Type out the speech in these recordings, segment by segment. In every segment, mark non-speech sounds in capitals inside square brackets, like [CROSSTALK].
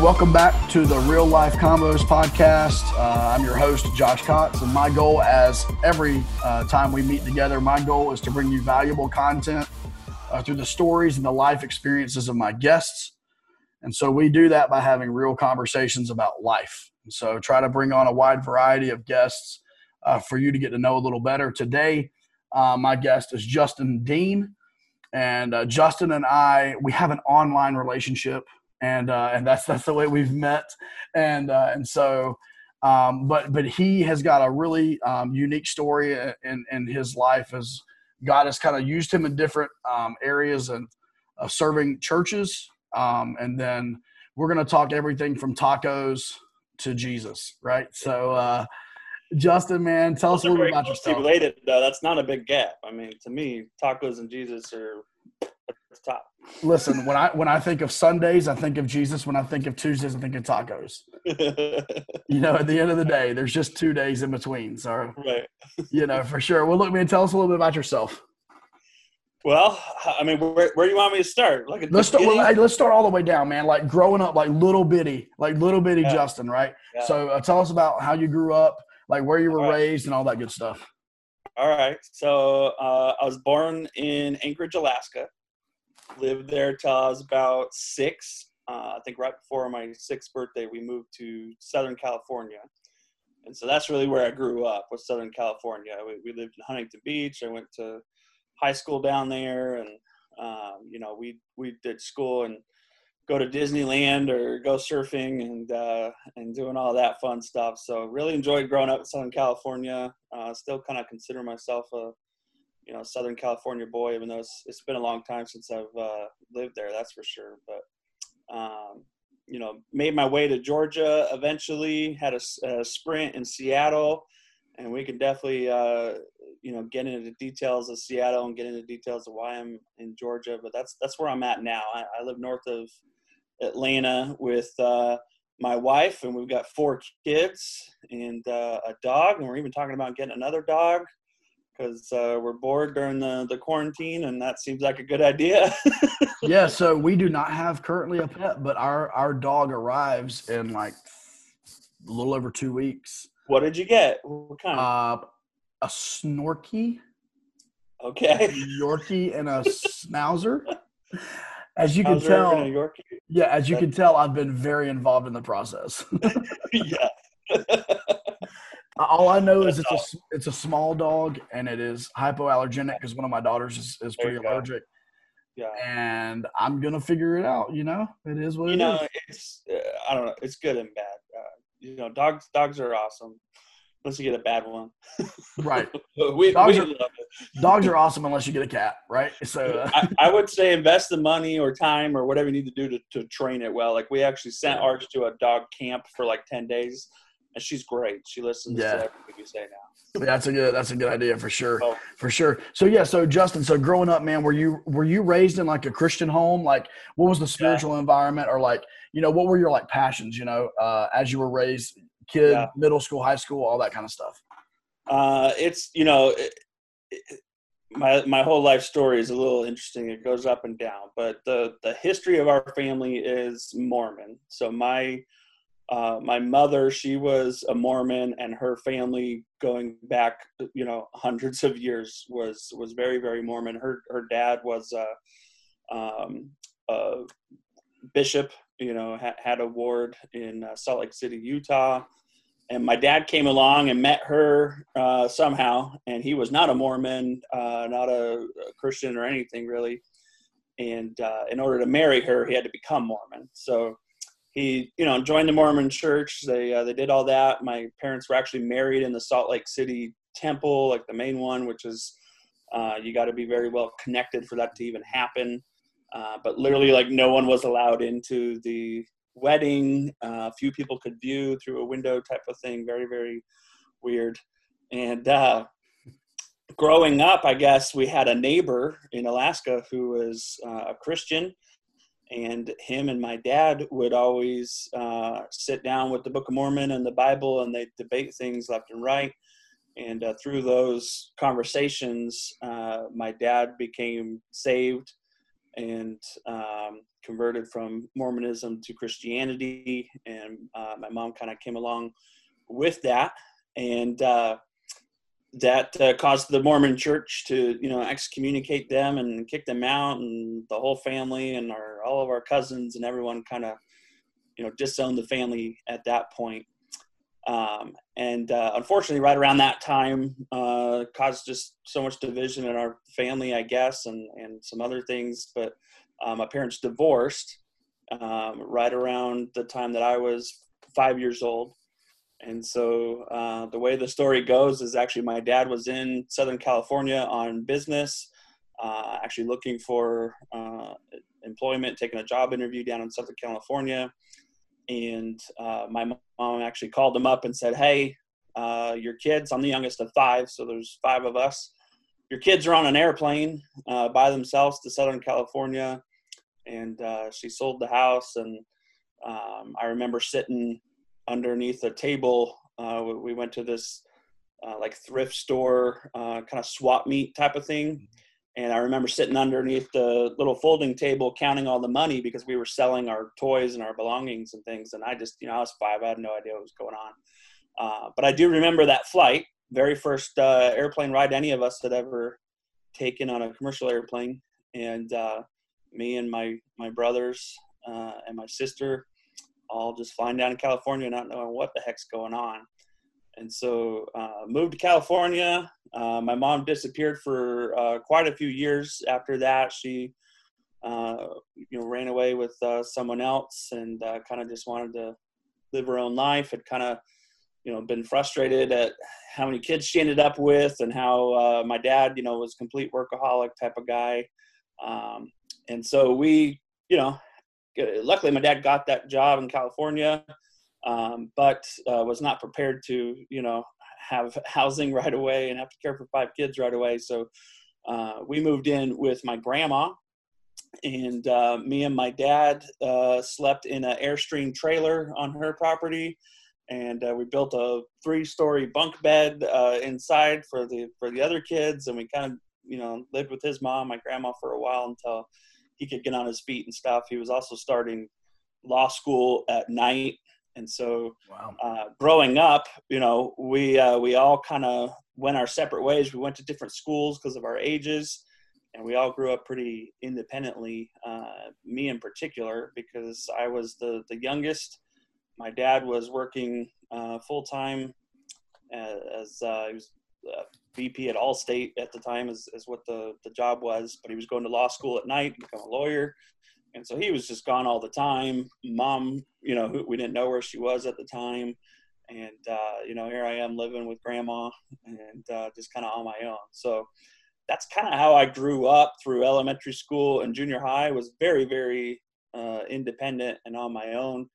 Welcome back to the Real Life Combos podcast. Uh, I'm your host, Josh Cox, and my goal, as every uh, time we meet together, my goal is to bring you valuable content uh, through the stories and the life experiences of my guests. And so we do that by having real conversations about life. So try to bring on a wide variety of guests uh, for you to get to know a little better. Today, uh, my guest is Justin Dean, and uh, Justin and I we have an online relationship and uh, and that's that's the way we've met, and uh, and so. Um, but but he has got a really um, unique story in, in his life as God has kind of used him in different um, areas and uh, serving churches, um, and then we're going to talk everything from tacos to Jesus, right? So, uh, Justin, man, tell us a little bit about yourself. Related, though, that's not a big gap. I mean, to me, tacos and Jesus are top. Listen, when I when I think of Sundays, I think of Jesus. When I think of Tuesdays, I think of tacos. [LAUGHS] you know, at the end of the day, there's just two days in between. So, right. you know, for sure. Well, look, man, tell us a little bit about yourself. Well, I mean, where, where do you want me to start? Like, let's start. Well, hey, let's start all the way down, man. Like growing up, like little bitty, like little bitty yeah. Justin, right? Yeah. So, uh, tell us about how you grew up, like where you were right. raised, and all that good stuff. All right. So, uh, I was born in Anchorage, Alaska lived there till I was about six. Uh, I think right before my sixth birthday, we moved to Southern California. And so that's really where I grew up was Southern California. We, we lived in Huntington Beach. I went to high school down there and, um, you know, we, we did school and go to Disneyland or go surfing and, uh, and doing all that fun stuff. So really enjoyed growing up in Southern California. Uh, still kind of consider myself a, you know Southern California boy, even though it's, it's been a long time since I've uh, lived there. That's for sure. But um, you know, made my way to Georgia eventually. Had a, a sprint in Seattle, and we can definitely uh, you know get into the details of Seattle and get into details of why I'm in Georgia. But that's that's where I'm at now. I, I live north of Atlanta with. Uh, my wife and we've got four kids and uh, a dog and we're even talking about getting another dog because uh, we're bored during the, the quarantine and that seems like a good idea. [LAUGHS] Yeah so we do not have currently a pet but our our dog arrives in like a little over two weeks. What did you get? What kind? Uh, a snorky. Okay. A yorkie and a schnauzer. As you can tell yeah as you can tell i've been very involved in the process. [LAUGHS] [LAUGHS] Yeah all I know is it's a it's a small dog and it is hypoallergenic because one of my daughters is, is pretty allergic. Yeah. And I'm gonna figure it out. You know, it is what you it know. Is. It's uh, I don't know. It's good and bad. Uh, you know, dogs dogs are awesome unless you get a bad one. Right. [LAUGHS] we, dogs, we are, dogs are [LAUGHS] awesome unless you get a cat, right? So uh, I, I, [LAUGHS] would say invest the money or time or whatever you need to do to, to train it well. Like we actually sent Arch to a dog camp for like 10 days and she's great. She listens yeah. to everything you say now. that's a good that's a good idea for sure. Oh. For sure. So yeah, so Justin, so growing up, man, were you were you raised in like a Christian home? Like what was the spiritual yeah. environment or like, you know, what were your like passions, you know, uh, as you were raised, kid, yeah. middle school, high school, all that kind of stuff? Uh, it's, you know, it, it, my my whole life story is a little interesting. It goes up and down, but the the history of our family is Mormon. So my uh, my mother, she was a Mormon, and her family, going back, you know, [LAUGHS] hundreds of years, was was very, very Mormon. Her her dad was a, um, a bishop, you know, ha- had a ward in uh, Salt Lake City, Utah. And my dad came along and met her uh, somehow, and he was not a Mormon, uh, not a, a, Christian or anything really. And uh, in order to marry her, he had to become Mormon. So he you know joined the mormon church. They uh, they did all that. My parents were actually married in the salt lake city temple like the main one which is uh, you got to be very well connected for that to even happen. Uh, but literally like no one was allowed into the wedding. Uh, a few people could view through a window type of thing. Very very weird. And uh, growing up i guess we had a neighbor in alaska who was uh, a christian and him and my dad would always uh, sit down with the Book of Mormon and the Bible, and they debate things left and right. And uh, through those conversations, uh, my dad became saved, and um, converted from Mormonism to Christianity. And uh, my mom kind of came along with that. And uh, that uh, caused the Mormon church to, you know, excommunicate them and kick them out, and the whole family and our all of our cousins and everyone kind of, you know, disowned the family at that point. Um, and uh, unfortunately, right around that time, uh, caused just so much division in our family, I guess, and and some other things. But uh, my parents divorced um, right around the time that I was five years old. And so uh, the way the story goes is actually my dad was in Southern California on business, uh, actually looking for uh, employment, taking a job interview down in Southern California. And uh, my mom actually called him up and said, Hey, uh, your kids, I'm the youngest of five, so there's five of us. Your kids are on an airplane uh, by themselves to Southern California. And she sold the house. And um, I remember sitting underneath a table. Uh, we went to this uh, like thrift store, uh, kind of swap meet type of thing. And I remember sitting underneath the little folding table counting all the money because we were selling our toys and our belongings and things. And I just, you know, I was five. I had no idea what was going on. Uh, but I do remember that flight, very first uh, airplane ride any of us had ever taken on a commercial airplane. And uh, me and my, my brothers and my sister all just flying down to California, not knowing what the heck's going on. And so uh, moved to California. Uh, my mom disappeared for uh, quite a few years after that. She, uh, you know, ran away with uh, someone else and uh, kind of just wanted to live her own life. Had kind of, you know, been frustrated at how many kids she ended up with and how my dad, you know, was complete workaholic type of guy. Um, and so we, you know, luckily my dad got that job in California, um, but uh, was not prepared to, you know, have housing [LAUGHS] right away and have to care for five kids right away. So uh, we moved in with my grandma, and uh, me and my dad uh, slept in an Airstream trailer on her property. And uh, we built a three-story bunk bed uh, inside for the for the other kids, and we kind of you know lived with his mom, my grandma, for a while until he could get on his feet and stuff. He was also starting law school at night, and so wow. uh, growing up, you know, we uh, we all kind of went our separate ways. We went to different schools because of our ages, and we all grew up pretty independently. Uh, me in particular, because I was the the youngest. My dad was working uh, full time as uh, he was uh, VP at Allstate at the time is, is what the, the job was, but he was going to law school at night, become a lawyer. And so he was just gone all the time. Mom, you know, we didn't know where she was at the time. And, uh, you know, here I am living with grandma and uh, just kind of on my own. So that's kind of how I grew up through elementary school and junior high was very, very uh, independent and on my own.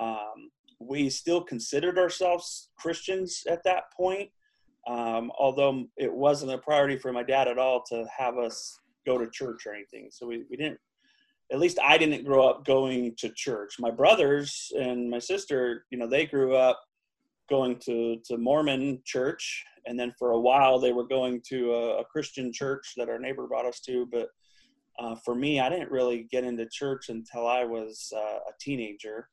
Um, we still considered ourselves Christians at that point um, although it wasn't a priority for my dad at all to have us go to church or anything. So we, we didn't, at least I didn't grow up going to church. My brothers and my sister, you know, they grew up going to, to Mormon church. And then for a while they were going to a, a Christian church that our neighbor brought us to. But uh, for me, I didn't really get into church until I was uh, a teenager.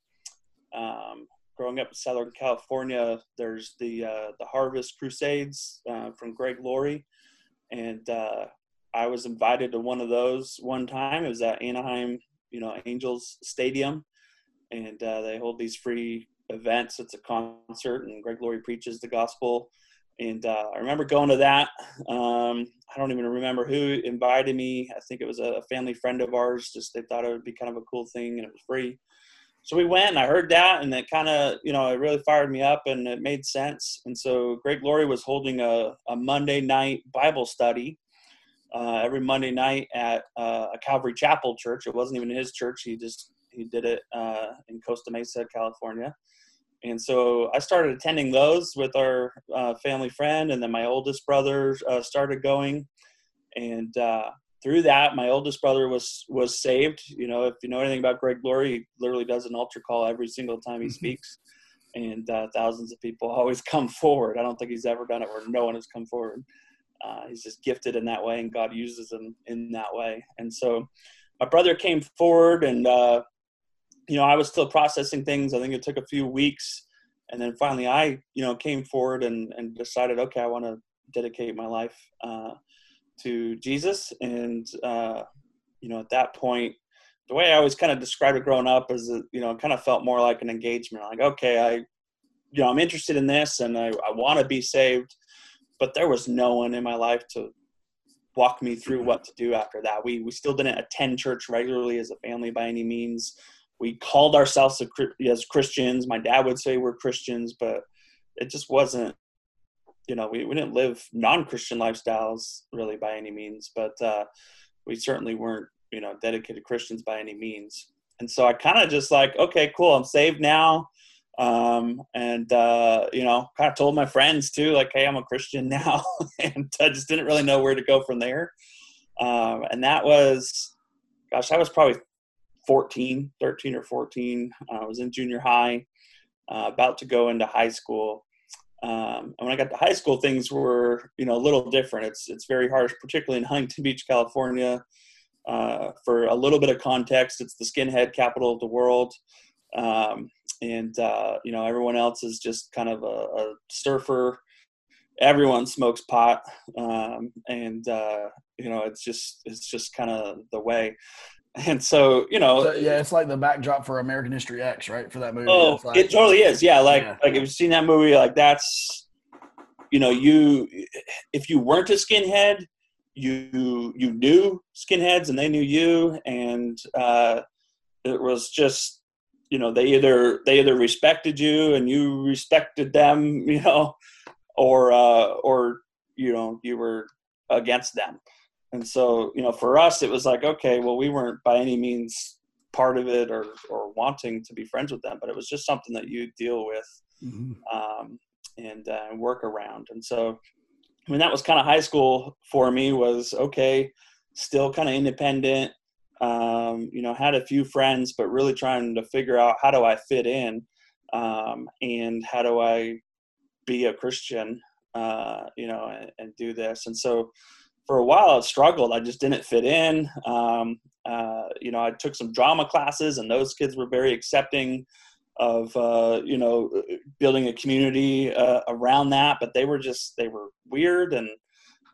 Um, growing up in Southern California, there's the uh, the Harvest Crusades uh, from Greg Laurie, and uh, I was invited to one of those one time. It was at Anaheim, you know, Angels Stadium, and uh, they hold these free events. It's a concert, and Greg Laurie preaches the gospel. And uh, I remember going to that. Um, I don't even remember who invited me. I think it was a family friend of ours. Just they thought it would be kind of a cool thing, and it was free so we went and I heard that and it kind of, you know, it really fired me up and it made sense. And so Greg Laurie was holding a, a Monday night Bible study uh, every Monday night at uh, a Calvary Chapel church. It wasn't even his church. He just, he did it uh, in Costa Mesa, California. And so I started attending those with our uh, family friend and then my oldest brother uh, started going. And uh, through that, my oldest brother was was saved. You know, if you know anything about Greg Laurie, he literally does an altar call every single time he [LAUGHS] speaks, and uh, thousands of people always come forward. I don't think he's ever done it where no one has come forward. Uh, he's just gifted in that way, and God uses him in that way. And so, my brother came forward, and uh, you know, I was still processing things. I think it took a few weeks, and then finally, I you know came forward and and decided, okay, I want to dedicate my life uh, to Jesus, and uh, you know, at that point, the way I always kind of described it growing up is, that, you know, it kind of felt more like an engagement. Like, okay, I, you know, I'm interested in this, and I, I want to be saved, but there was no one in my life to walk me through what to do after that. We we still didn't attend church regularly as a family by any means. We called ourselves as Christians. My dad would say we're Christians, but it just wasn't. You know, we, we didn't live non-Christian lifestyles really by any means, but uh, we certainly weren't you know dedicated Christians by any means. And so I kind of just like, okay, cool, I'm saved now. Um, and uh, you know, kind of told my friends too, like, hey, I'm a Christian [LAUGHS] now, and I just didn't really know where to go from there. Um, and that was, gosh, I was probably 14, 13 or 14. Uh, I was in junior high, uh, about to go into high school. Um, and when I got to high school, things were, you know, a little different. It's it's very harsh, particularly in Huntington Beach, California. Uh, for a little bit of context, it's the skinhead capital of the world. Um, and, uh, you know, everyone else is just kind of a, a surfer. Everyone smokes pot. Um, and, uh, you know, it's just, it's just kind of the way. And so, you know, so, yeah, it's like the backdrop for American History X, right? For that movie. Oh, like, it totally is. Yeah. Like, yeah. like if you've seen that movie, like that's, you know, you, if you weren't a skinhead, you you knew skinheads and they knew you and uh, it was just you know they either they either respected you and you respected them [LAUGHS] you know or uh, or you know you were against them and so you know for us it was like okay well we weren't by any means part of it or or wanting to be friends with them but it was just something that you deal with mm-hmm. um, and uh, work around and so I mean, that was kind of high school for me was okay, still kind of independent. Um, you know, had a few friends, but really trying to figure out how do I fit in um, and how do I be a Christian, uh, you know, and, and, do this. And so for a while I struggled. I just didn't fit in. Um, uh, you know, I took some drama classes and those kids were very accepting of uh, you know building a community uh, around that but they were just they were weird and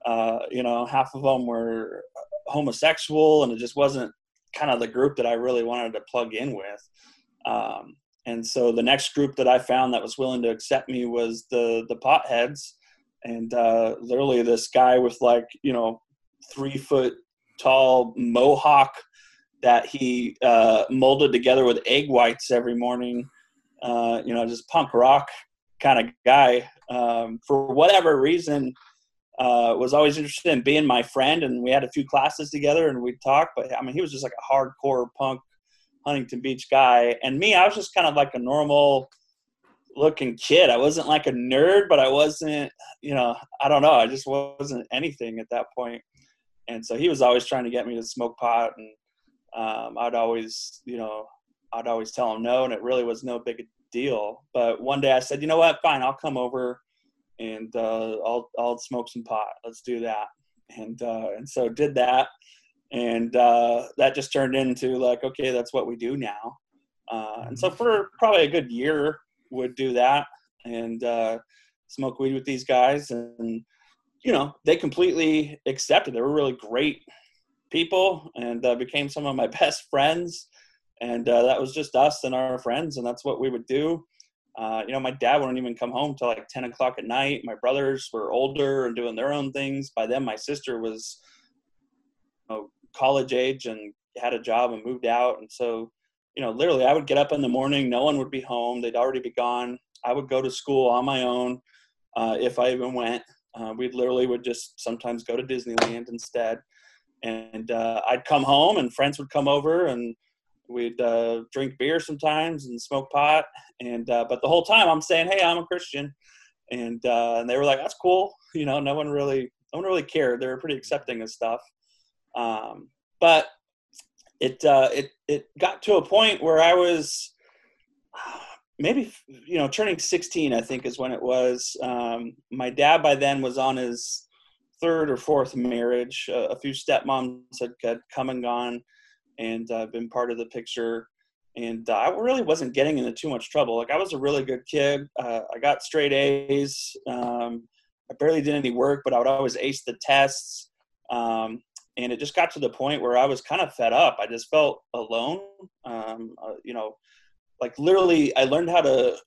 uh, you know half of them were homosexual and it just wasn't kind of the group that i really wanted to plug in with um, and so the next group that i found that was willing to accept me was the the potheads and uh, literally this guy with like you know three foot tall mohawk that he uh, molded together with egg whites every morning. Uh, you know, just punk rock kind of guy. Um, for whatever reason, uh, was always interested in being my friend, and we had a few classes together, and we'd talk. But I mean, he was just like a hardcore punk Huntington Beach guy, and me, I was just kind of like a normal looking kid. I wasn't like a nerd, but I wasn't, you know, I don't know. I just wasn't anything at that point. And so he was always trying to get me to smoke pot and um, I'd always, you know, I'd always tell him no, and it really was no big deal. But one day I said, you know what, fine, I'll come over and uh, I'll I'll smoke some pot. Let's do that. And uh, and so did that, and uh, that just turned into like, okay, that's what we do now. Uh, and so mm-hmm. for probably a good year, would do that and uh, smoke weed with these guys, and you know, they completely accepted. They were really great people and uh, became some of my [LAUGHS] best friends. And uh, that was just us and our friends, and that's what we would do. Uh, you know, my dad wouldn't even come home till like 10 o'clock at night. My brothers were older and doing their own things. By then, my sister was you know, college age and had a job and moved out. And so, you know, literally, I would get up in the morning, no one would be home, they'd already be gone. I would go to school on my own uh, if I even went. Uh, we literally would just sometimes go to Disneyland instead. And uh, I'd come home and friends would come over and we'd uh, drink beer sometimes and smoke pot. And uh, but the whole time I'm saying hey I'm a Christian. And uh, and they were like that's cool. You know no one really no one really cared. They were pretty accepting of stuff. Um, but it uh, it it got to a point where I was maybe you know turning 16 I think is when it was um, my dad by then was on his third or fourth marriage. Uh, a few stepmoms had, had come and gone. and uh, been part of the picture. And uh, I really wasn't getting into too much trouble. Like I was a really good kid. Uh, I got straight A's. Um, I barely did any work, but I would always ace the tests. Um, and it just got to the point where I was kind of fed up. I just felt alone. Um, uh, you know, like literally, I learned how to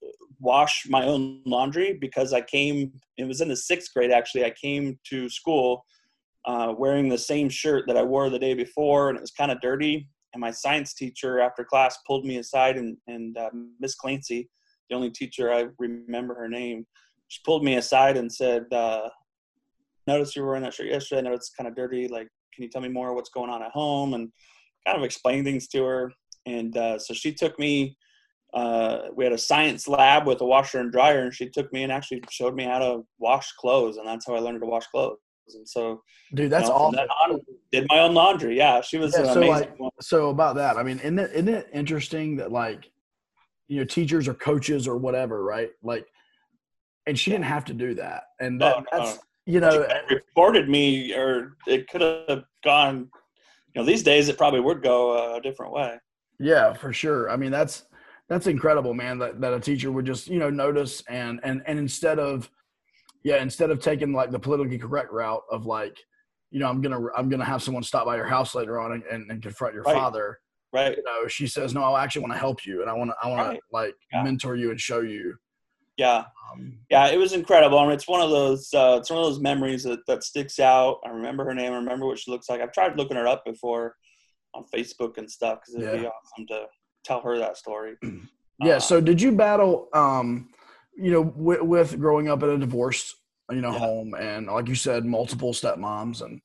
wash my own laundry because I came. It was in the sixth grade actually. I came to school uh, wearing the same shirt that I wore the day before, and it was kind of dirty. And my science teacher, after class, pulled me aside, and, and uh, Miss Clancy, the only teacher I remember her name, she pulled me aside and said, uh, "Notice you were wearing that shirt yesterday. I know it's kind of dirty. Like, can you tell me more what's going on at home?" And kind of explain things to her. And uh, so she took me. Uh, we had a science lab with a washer and dryer, and she took me and actually showed me how to wash clothes, and that's how I learned to wash clothes. And so, dude, that's you know, awesome. That on, did my own laundry. Yeah, she was yeah, so like, one. So about that, I mean, isn't it, isn't it interesting that like, you know, teachers or coaches or whatever, right? Like, and she didn't have to do that, and that, no, that's you know, uh, reported me, or it could have gone. You know, these days it probably would go a different way. Yeah, for sure. I mean, that's that's incredible, man. That that a teacher would just you know notice and and and instead of yeah, instead of taking like the politically correct route of like, you know, I'm gonna I'm gonna have someone stop by your house later on and, and, and confront your right. father. Right. You know, she says, no, I actually want to help you and I want to I want right. to like yeah. mentor you and show you. Yeah. Um, yeah, it was incredible. I mean, it's one of those uh, it's one of those memories that, that sticks out. I remember her name. I remember what she looks like. I've tried looking her up before on Facebook and stuff because it'd yeah. be awesome to tell her that story. [CLEARS THROAT] yeah. Uh, so did you battle? Um, you know, with, with growing up in a divorced, you know, yeah. home and like you said, multiple stepmoms and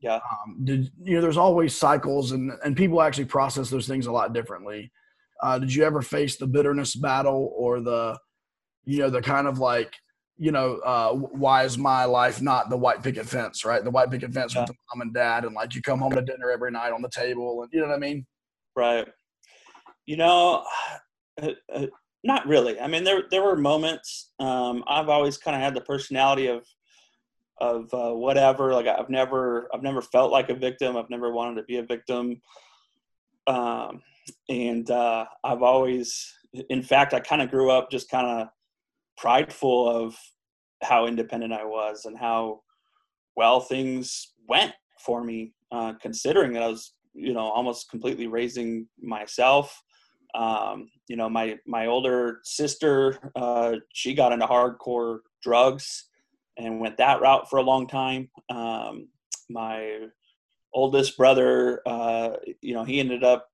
yeah, um, did you know? There's always cycles and and people actually process those things a lot differently. Uh, did you ever face the bitterness battle or the, you know, the kind of like, you know, uh, why is my life not the white picket fence, right? The white picket fence yeah. with the mom and dad, and like you come home to dinner every night on the table, and you know what I mean? Right. You know, [SIGHS] uh, uh, not really. I mean, there there were moments. Um, I've always kind of had the personality of of uh, whatever. Like I've never I've never felt like a victim. I've never wanted to be a victim. Um, and uh, I've always, in fact, I kind of grew up just kind of prideful of how independent I was and how well things went for me, uh, considering that I was, you know, almost completely raising myself. Um, you know, my my older sister, uh, she got into hardcore drugs and went that route for a long time. Um, my oldest brother, uh, you know, he ended up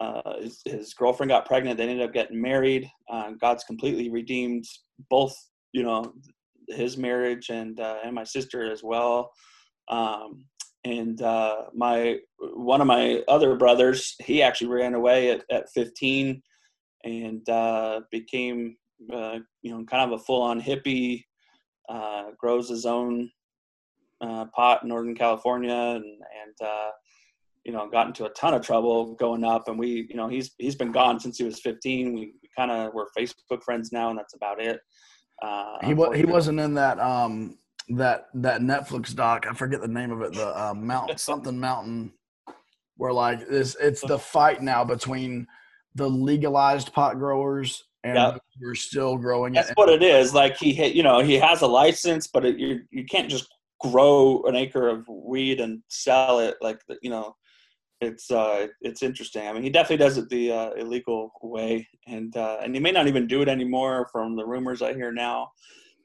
uh, his, his, girlfriend got pregnant. They ended up getting married. Uh, God's completely redeemed both, you know, his marriage and uh, and my sister as well. Um, and uh, my one of my other brothers he actually ran away at, at 15 and uh, became uh, you know kind of a full-on hippie grows his own pot in northern california and, and you know got into a ton of trouble going up and we you know he's he's been gone since he was 15 we, we kind of were facebook friends now and that's about it he, was, he wasn't in that um that that Netflix doc. I forget the name of it. The uh, Mountain something Mountain, where like it's it's the fight now between the legalized pot growers and yep. you're still growing it. That's it. what it is. Like he hit, you know, he has a license, but it, you you can't just grow an acre of weed and sell it. Like you know, it's uh it's interesting. I mean, he definitely does it the uh, illegal way, and uh, and he may not even do it anymore from the rumors I hear now.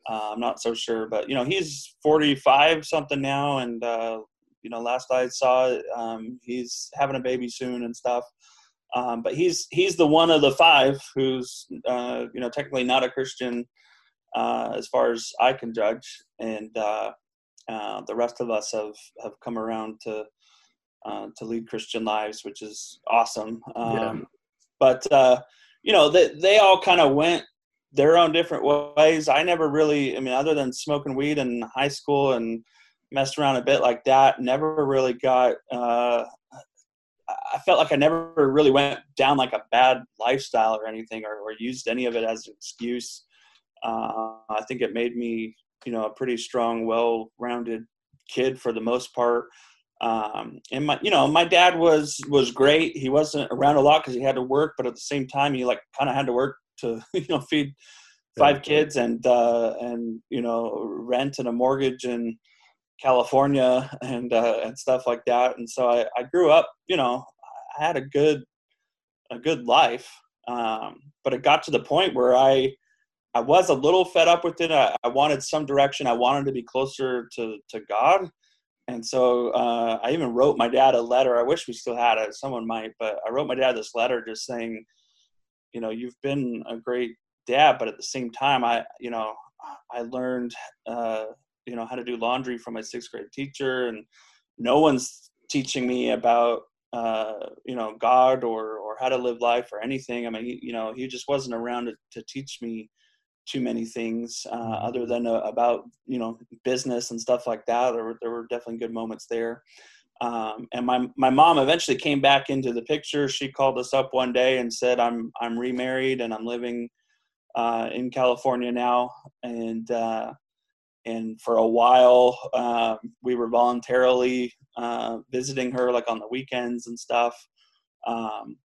Uh, I'm not so sure, but you know he's 45 something now, and uh, you know last I saw, um, he's having a baby soon and stuff. Um, but he's he's the one of the five who's uh, you know technically not a Christian as far as I can judge, and the rest of us have have come around to to lead Christian lives, which is awesome. Um, yeah. But you know they they all kind of went their own different ways. I never really, I mean, other than smoking weed in high school and messed around a bit like that, never really got. Uh, I felt like I never really went down like a bad lifestyle or anything, or, or used any of it as an excuse. Uh, I think it made me, you know, a pretty strong, well-rounded kid for the most part. Um, and my, you know, my dad was was great. He wasn't around a lot because he had to work, but at the same time, he like kind of had to work to [LAUGHS] you know feed five kids and uh, and you know rent and a mortgage in California and uh, and stuff like that. And so I, I grew up, you know, I had a good a good life, um, but it got to the point where I I was a little fed up with it. I, I wanted some direction. I wanted to be closer to to God. And so uh, I even wrote my dad a letter. I wish we still had it. Someone might, but I wrote my dad this letter just saying, you know, you've been a great dad, but at the same time, I, you know, I learned, uh, you know, how to do laundry from my sixth grade teacher, and no one's teaching me about, uh, you know, God or or how to live life or anything. I mean, you know, he just wasn't around to, to teach me too many things uh, mm-hmm. other than uh, about you know business and stuff like that. There were there were definitely good moments there. Um, and my my mom eventually came back into the picture. She called us up one day and said, "I'm I'm remarried and I'm living uh, in California now." And uh, and for a while uh, we were voluntarily uh, visiting her like on the weekends and stuff. Um,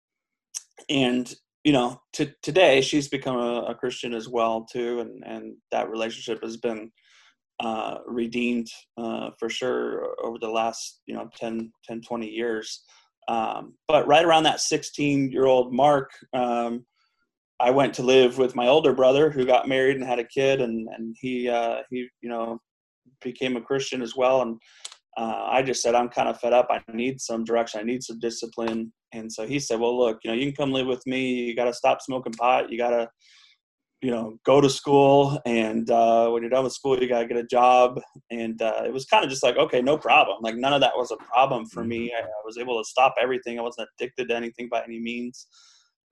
and you know, to today she's become a, a, Christian as well too, and and that relationship has been uh, redeemed uh, for sure over the last you know 10, 10 20 years. Um, but right around that 16 year old mark, um, I went to live with my older brother who got married and had a kid, and and he uh, he you know became a Christian as well, and uh, I just said I'm kind of fed up. I need some direction. I need some discipline. And so he said, well, look, you know, you can come live with me. You got to stop smoking pot. You got to, you know, go to school. And uh, when you're done with school, you got to get a job. And uh, it was kind of just like, okay, no problem. Like none of that was a problem for me. Mm-hmm. I, I was able to stop everything. I wasn't addicted to anything by any means.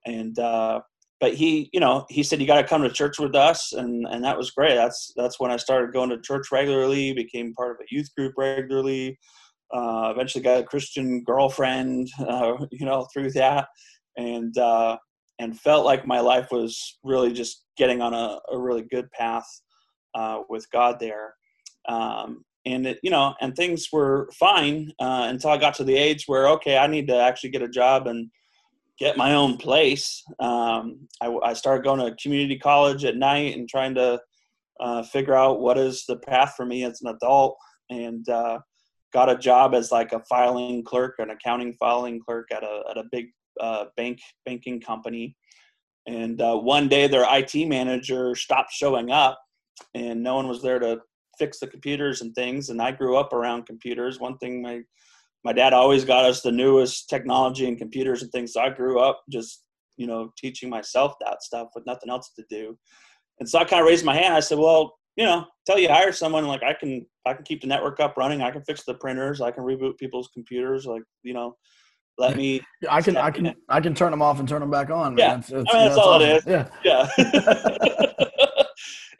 And, uh, but he, you know, he said, you got to come to church with us. And, and that was great. That's, that's when I started going to church regularly, became part of a youth group regularly. Uh, eventually got a Christian girlfriend, uh, you know, through that, and uh, and felt like my life was really just getting on a, a really good path uh, with God there. Um, and it, you know, and things were fine uh, until I got to the age where okay, I need to actually get a job and get my own place. Um, I, I, started going to community college at night and trying to uh, figure out what is the path for me as an adult. And uh, got a job as like a filing clerk, an accounting filing clerk at a at a big uh, bank banking company. And uh, one day, their IT manager stopped showing up, and no one was there to fix the computers and things. And I grew up around computers. One thing my my dad always got us the newest technology and computers and things. So I grew up just you know teaching myself that stuff with nothing else to do. And so I kind of raised my hand. I said, "Well, you know, tell you hire someone like I can I can keep the network up running. I can fix the printers. I can reboot people's computers. Like you know, let me. [LAUGHS] I can I can I can turn them off and turn them back on. Yeah, it's, it's, I mean, that's all awesome. it is. Yeah, yeah.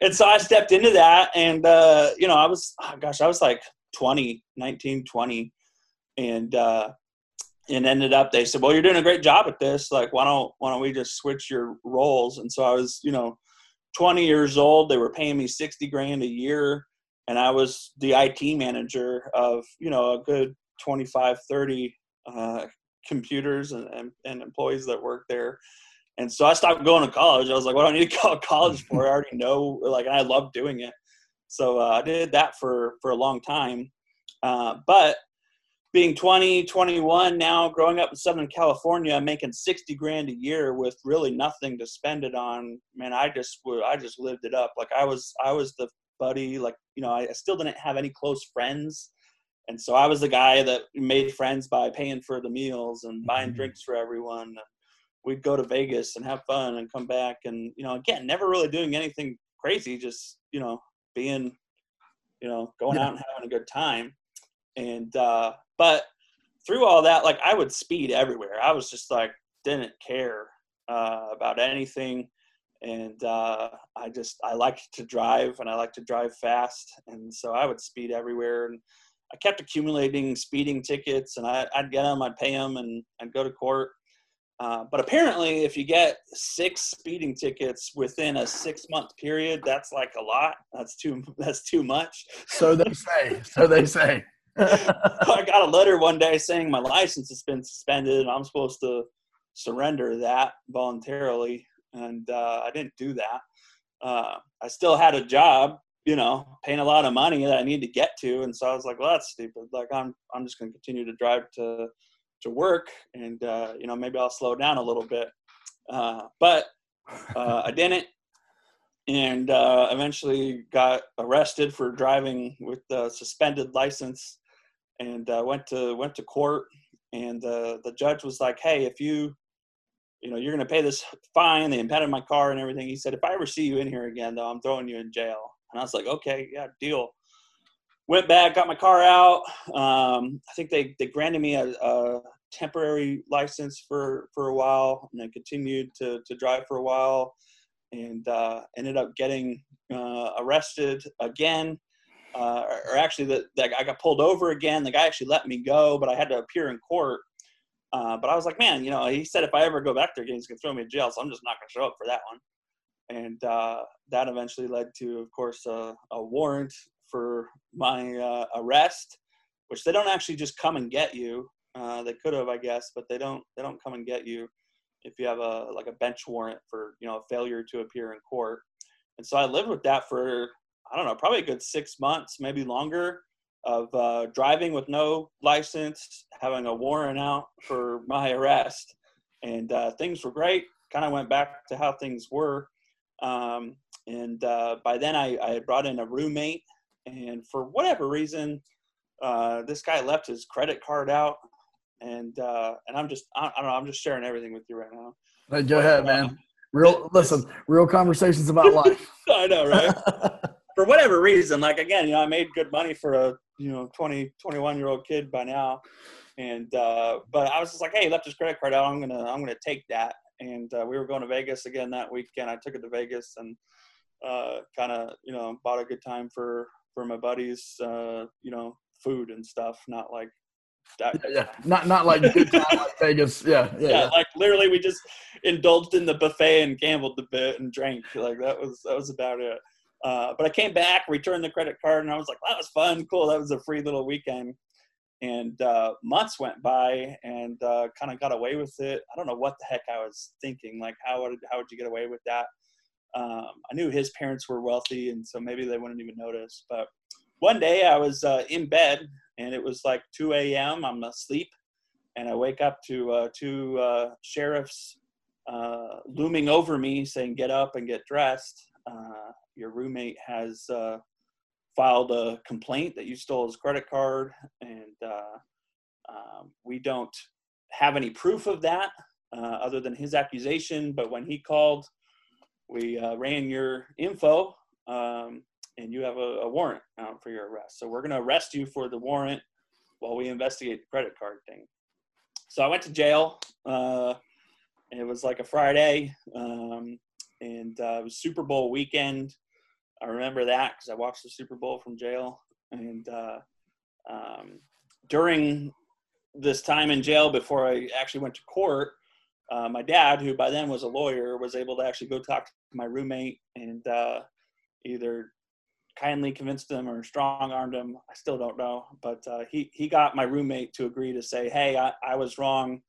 [LAUGHS] and so I stepped into that, and uh, you know, I was oh gosh, I was like 20, 19, 20, and uh, and ended up they said, well, you're doing a great job at this. Like, why don't why don't we just switch your roles? And so I was, you know 20 years old. They were paying me 60 grand a year. And I was the IT manager of, you know, a good 25, 30 uh, computers and, and, and, employees that work there. And so I stopped going to college. I was like, what do I need to go to college [LAUGHS] for? I already know, like, and I love doing it. So uh, I did that for, for a long time. Uh, but being 20, 21 now, growing up in Southern California, making 60 grand a year with really nothing to spend it on, man, I just I just lived it up. Like I was I was the buddy, like, you know, I still didn't have any close friends. And so I was the guy that made friends by paying for the meals and buying mm-hmm. drinks for everyone. We'd go to Vegas and have fun and come back and, you know, again, never really doing anything crazy, just, you know, being, you know, going yeah. out and having a good time. And uh but through all that, like I would speed everywhere. I was just like didn't care uh, about anything, and uh, I just I liked to drive and I like to drive fast, and so I would speed everywhere. And I kept accumulating speeding tickets, and I, would get them, I'd pay them, and I'd go to court. Uh, but apparently, if you get six speeding tickets within a six-month period, that's like a lot. That's too. [LAUGHS] That's too much. so they say. So they say. [LAUGHS] I got a letter one day saying my license has been suspended and I'm supposed to surrender that voluntarily. And uh, I didn't do that. Uh, I still had a job, you know, paying a lot of money that I need to get to. And so I was like, well, that's stupid. Like I'm, I'm just going to continue to drive to, to work and, uh, you know, maybe I'll slow down a little bit. Uh, but uh, I didn't and uh, eventually got arrested for driving with a suspended license and uh, went to went to court and uh, the judge was like hey if you you know you're going to pay this fine they impounded my car and everything he said if i ever see you in here again though i'm throwing you in jail and i was like okay yeah deal went back got my car out um, i think they, they granted me a, a temporary license for for a while and then continued to to drive for a while and uh, ended up getting uh, arrested again. Uh, or, actually, the, I got pulled over again. The guy actually let me go, but I had to appear in court. Uh, but I was like, man, you know, he said if I ever go back there again, he's gonna throw me in jail, so I'm just not gonna show up for that one. And uh, that eventually led to, of course, a warrant for my uh, arrest, which they don't actually just come and get you. they could have, I guess, but they don't. They don't come and get you if you have a like a bench warrant for you know a failure to appear in court. And so I lived with that for I don't know, probably a good six months, maybe longer, of uh, driving with no license, having a warrant out for my arrest, and uh, things were great. Kind of went back to how things were, um, and uh, by then I, I brought in a roommate, and for whatever reason, uh, this guy left his credit card out and uh, and I'm just I, I, don't know I'm just sharing everything with you right now. Hey, go but, ahead, man. Uh, real listen, real conversations about life. [LAUGHS] I know, right? [LAUGHS] for whatever reason, like again, you know, I made good money for a you know 20 21 year old kid by now, and uh, but I was just like, hey, left his credit card out. I'm gonna I'm gonna take that. And uh, we were going to Vegas again that weekend. I took it to Vegas and uh, kind of you know bought a good time for for my buddies. Uh, you know, food and stuff, not like that, yeah, [LAUGHS] yeah, not not like good time like [LAUGHS] Vegas. Yeah, yeah, yeah, Like literally, we just indulged in the buffet and gambled a bit and drank. Like that was that was about it. Uh, but I came back, returned the credit card, and I was like, "That was fun, cool. That was a free little weekend." And uh, months went by, and uh, kind of got away with it. I don't know what the heck I was thinking. Like, how would how would you get away with that? Um, I knew his parents were wealthy, and so maybe they wouldn't even notice. But one day I was uh, in bed and it was like 2 a.m. I'm asleep, and I wake up to uh, two sheriffs looming over me saying, "Get up and get dressed. Uh, your roommate has uh, filed a complaint that you stole his credit card, and uh, um, we don't have any proof of that other than his accusation. But when he called, we ran your info." Um, and you have a, a warrant for your arrest. So we're going to arrest you for the warrant while we investigate the credit card thing. So I went to jail. Uh, it was like a Friday, um, and uh, it was Super Bowl weekend. I remember that because I watched the Super Bowl from jail. And uh, um, during this time in jail, before I actually went to court, uh, my dad, who by then was a lawyer, was able to actually go talk to my roommate and uh, either kindly convinced him or strong armed him. I still don't know, but uh, he he got my roommate to agree to say, "Hey, I, I was wrong.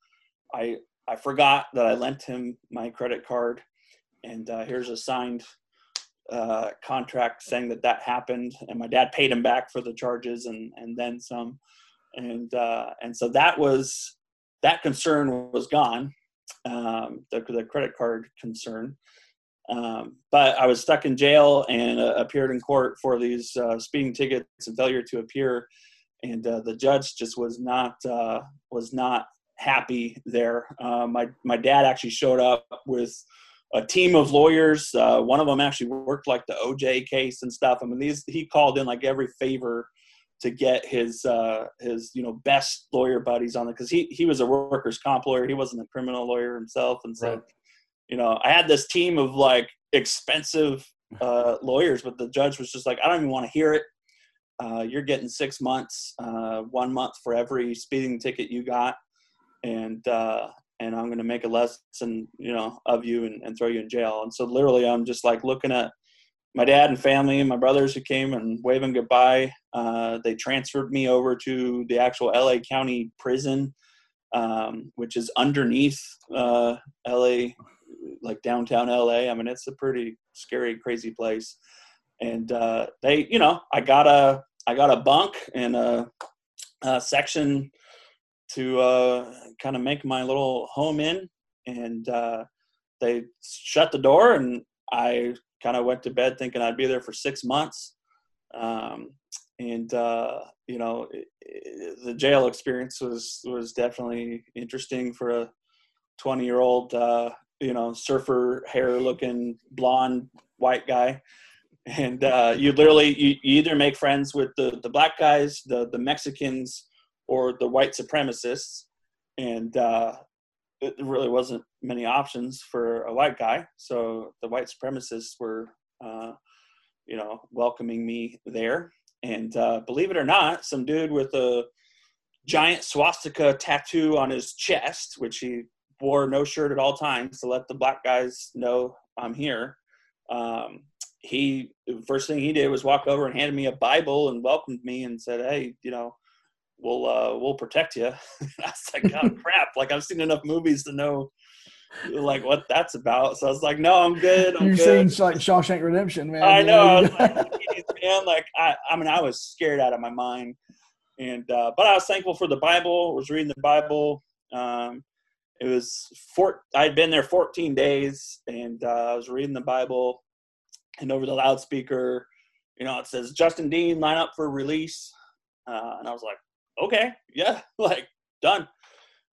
I I forgot that I lent him my credit card, and uh, here's a signed uh, contract saying that that happened, and my dad paid him back for the charges and and then some, and uh, and so that was that concern was gone, um, the the credit card concern." Um, but I was stuck in jail and uh, appeared in court for these uh, speeding tickets and failure to appear, and uh, the judge just was not uh, was not happy there. Uh, my my dad actually showed up with a team of lawyers. Uh, one of them actually worked like the OJ case and stuff. I mean, these he called in like every favor to get his his you know best lawyer buddies on it because he he was a workers comp lawyer. He wasn't a criminal lawyer himself, and so. Right you know, I had this team of like expensive uh, lawyers, but the judge was just like, I don't even want to hear it. Uh, you're getting six months, uh, one month for every speeding ticket you got, and uh, and I'm going to make a lesson, you know, of you and, and throw you in jail. And so literally, I'm just like looking at my dad and family and my brothers who came and waving goodbye. Uh, they transferred me over to the actual LA County prison, um, which is underneath uh, LA, like downtown LA. I mean, it's a pretty scary, crazy place. And uh, they, you know, I got a I got a bunk and a, a section to uh, kind of make my little home in, and uh, they shut the door and I kind of went to bed thinking I'd be there for six months. Um, and uh, you know, it, it, the jail experience was was definitely interesting for a 20 year old, uh, you know, surfer hair looking blonde white guy. And uh, you literally you, you either make friends with the the black guys, the the Mexicans, or the white supremacists. And uh, it really wasn't many options for a white guy. So the white supremacists were, uh, you know, welcoming me there. And uh, believe it or not, some dude with a giant swastika tattoo on his chest, which he wore no shirt at all times to let the black guys know I'm here. Um, he first thing he did was walk over and handed me a Bible and welcomed me and said, "Hey, you know, we'll uh, we'll protect you. [LAUGHS] I was like, oh [LAUGHS] crap! Like I've seen enough movies to know like what that's about. So I was like, no, I'm good. I'm You've good. seen like Shawshank Redemption, man. I know. I was [LAUGHS] like, man, like I, I mean, I was scared out of my mind, and uh, but I was thankful for the Bible. Was reading the Bible. Um, it was four. I'd been there 14 days, and uh, I was reading the Bible, and over the loudspeaker, you know, it says Justin Dean line up for release, uh, and I was like, okay, yeah, [LAUGHS] like done.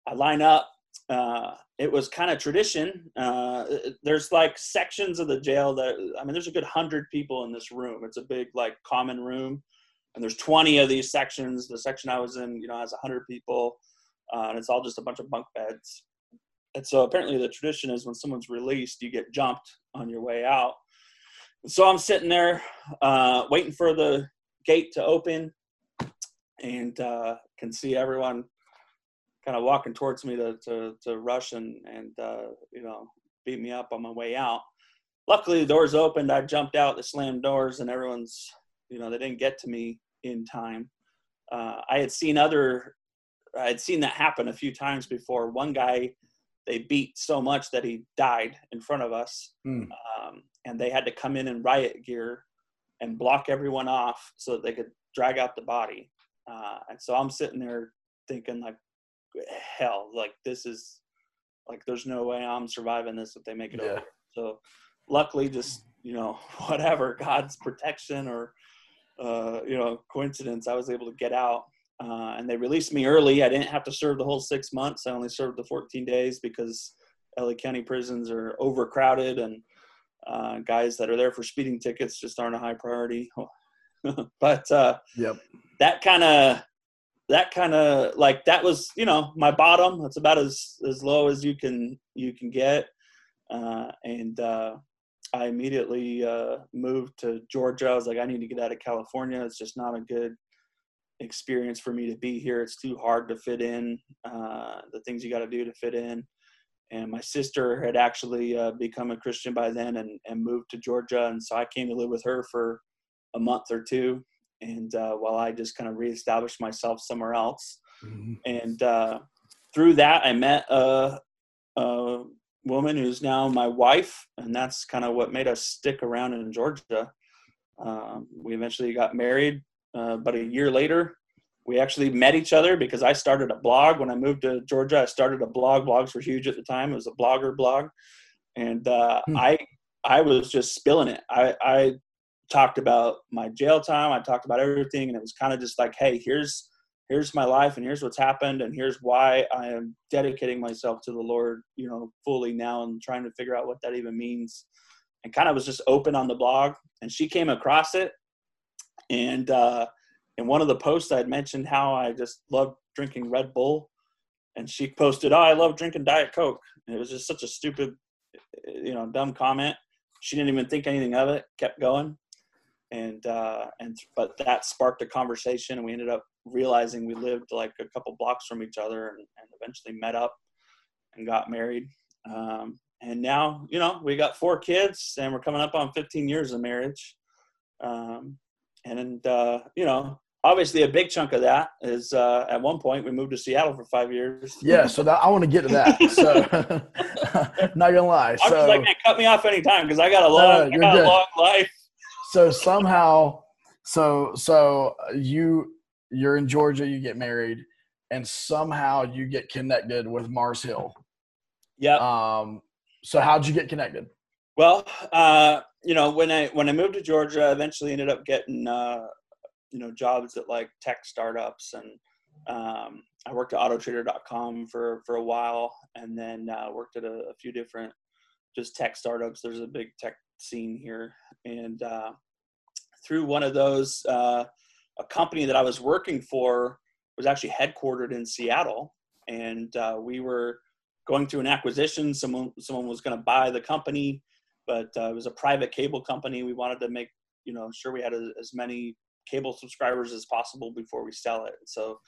I line up. Uh, it was kind of tradition. Uh, there's like sections of the jail that I mean, there's a good hundred people in this room. It's a big like common room, and there's 20 of these sections. The section I was in, you know, has 100 people, uh, and it's all just a bunch of bunk beds. And so apparently the tradition is when someone's released, you get jumped on your way out. So I'm sitting there uh, waiting for the gate to open and uh, can see everyone kind of walking towards me to, to, to rush and, and uh, you know, beat me up on my way out. Luckily, the doors opened. I jumped out, the slammed doors, and everyone's, you know, they didn't get to me in time. Uh, I had seen other, I had seen that happen a few times before. One guy, they beat so much that he died in front of us, mm. um, and they had to come in in riot gear and block everyone off so that they could drag out the body. Uh, and so I'm sitting there thinking like, hell, like this is like there's no way I'm surviving this if they make it yeah. over. So luckily, just you know [LAUGHS] whatever God's protection or uh, you know coincidence, I was able to get out. Uh, and they released me early. I didn't have to serve the whole six months. I only served the 14 days because LA County prisons are overcrowded and uh, guys that are there for speeding tickets just aren't a high priority. [LAUGHS] but uh, yep. that kind of that kind of like that was you know my bottom. That's about as as low as you can you can get. Uh, and uh, i immediately uh, moved to georgia. I was like i need to get out of california. It's just not a good experience for me to be here. It's too hard to fit in uh, the things you got to do to fit in. And my sister had actually uh, become a christian by then and, and moved to georgia. And so i came to live with her for a month or two and uh, while I just kind of reestablished myself somewhere else. Mm-hmm. And uh, through that, I met a, a, woman who's now my wife, and that's kind of what made us stick around in Georgia. Um, we eventually got married, uh, but a year later, we actually met each other because I started a blog when I moved to Georgia. I started a blog. Blogs were huge at the time. It was a blogger blog, and uh, hmm. I I was just spilling it. I, I talked about my jail time. I talked about everything, and it was kind of just like, hey, here's here's my life, and here's what's happened, and here's why I am dedicating myself to the Lord, you know, fully now, and trying to figure out what that even means. And kind of was just open on the blog, and she came across it, and uh, in one of the posts I had mentioned how I just loved drinking Red Bull, and she posted, "Oh, I love drinking Diet Coke." And it was just such a stupid, you know, dumb comment. She didn't even think anything of it. Kept going and uh, and but that sparked a conversation, and we ended up realizing we lived like a couple blocks from each other, and, and eventually met up and got married. Um, and now you know we got four kids and we're coming up on 15 years of marriage. Um, and uh, you know obviously a big chunk of that is uh, at one point we moved to seattle for five years. Yeah so that, i want to get to that. So [LAUGHS] not gonna lie. I'm so like, man, cut me off anytime because i got a long, No, I got you're a long life so somehow so so you you're in georgia you get married and somehow you get connected with mars hill. Yeah um so how'd you get connected? Well, uh, you know, when I when I moved to Georgia, I eventually ended up getting uh, you know jobs at like tech startups, and um, I worked at AutoTrader.com for for a while, and then uh, worked at a, a few different just tech startups. There's a big tech scene here, and uh, through one of those, uh, a company that I was working for was actually headquartered in Seattle, and uh, we were going through an acquisition. Someone someone was going to buy the company, but uh, it was a private cable company. We wanted to make you know sure we had a, as many cable subscribers as possible before we sell it. So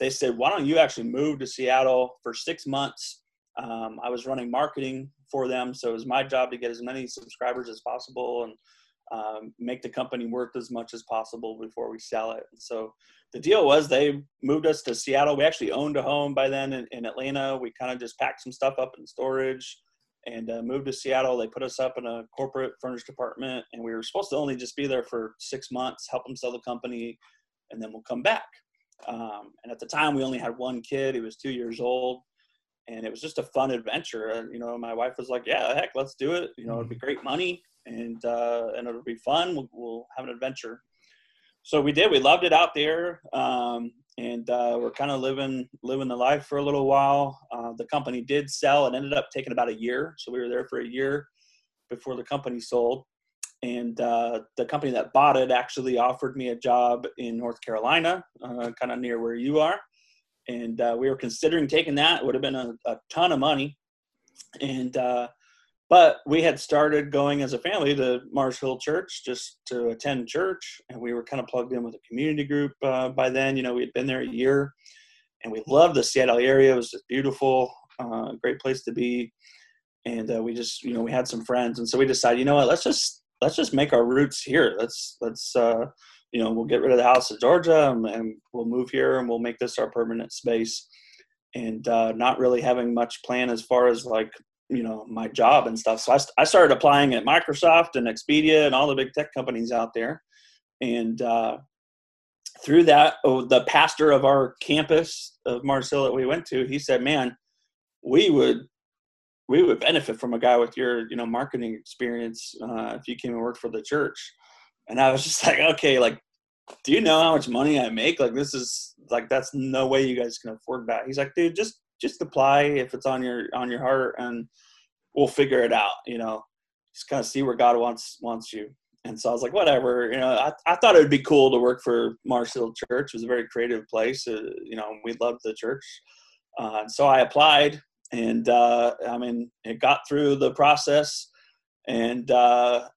they said, why don't you actually move to Seattle for six months? Um, I was running marketing for them, so it was my job to get as many subscribers as possible and um, make the company worth as much as possible before we sell it. And so the deal was they moved us to Seattle. We actually owned a home by then in, in Atlanta. We kind of just packed some stuff up in storage and uh, moved to Seattle. They put us up in a corporate furnished apartment, and we were supposed to only just be there for six months, help them sell the company, and then we'll come back. Um, and at the time, we only had one kid. He was two years old, and it was just a fun adventure. And you know, my wife was like, "Yeah, heck, let's do it. You know, it'd be great money, and uh, and it'll be fun. We'll, we'll have an adventure." So we did. We loved it out there. Um, and uh, we're kind of living living the life for a little while. Uh, the company did sell. It ended up taking about a year, so we were there for a year before the company sold. And uh, the company that bought it actually offered me a job in North Carolina, uh, kind of near where you are. And uh, we were considering taking that. It would have been a, a ton of money. And uh, but we had started going as a family to Mars Hill Church just to attend church, and we were kind of plugged in with a community group uh, by then. You know, we had been there a year, and we loved the Seattle area. It was just beautiful, uh, great place to be, and uh, we just, you know, we had some friends, and so we decided, you know what, let's just let's just make our roots here. Let's let's uh, you know, we'll get rid of the house in Georgia, and, and we'll move here, and we'll make this our permanent space. And uh, not really having much plan as far as like you know my job and stuff. So I, I started applying at microsoft and expedia and all the big tech companies out there. And uh, through that oh, the pastor of our campus of mars hill that we went to he said man we would we would benefit from a guy with your you know marketing experience uh, if you came and worked for the church. And i was just like okay like do you know how much money i make? Like this is like that's no way you guys can afford that. He's like dude just just apply if it's on your on your heart and we'll figure it out you know? Just kind of see where god wants wants you. And so i was like whatever you know i, I thought it would be cool to work for Mars Hill church. It was a very creative place uh, you know we loved the church. Uh, and so i applied and uh, i mean it got through the process and uh,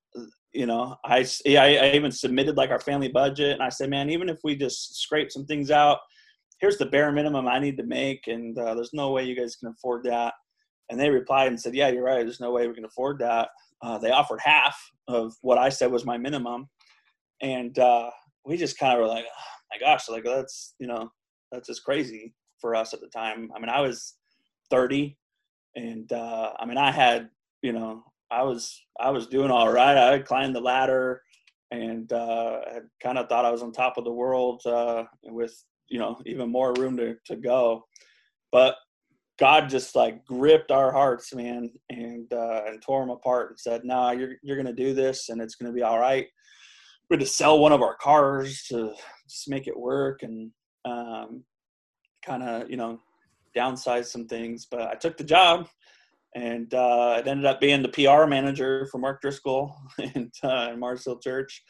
you know I, I i even submitted like our family budget and i said man even if we just scrape some things out here's the bare minimum I need to make, and uh, there's no way you guys can afford that. And they replied and said, yeah, you're right. There's no way we can afford that. Uh, they offered half of what I said was my minimum. And uh, we just kind of were like, oh, my gosh, like that's, you know, that's just crazy for us at the time. I mean, I was 30 and uh, I mean, I had, you know, I was, I was doing all right. I climbed the ladder and uh, kind of thought I was on top of the world uh, with you know even more room to, to go. But god just like gripped our hearts man and uh, and tore them apart and said nah you're, you're gonna do this and it's gonna be all right. We had to sell one of our cars to just make it work and um, kind of you know downsize some things but i took the job and uh, it ended up being the PR manager for Mark Driscoll [LAUGHS] and uh, Mars Hill Church,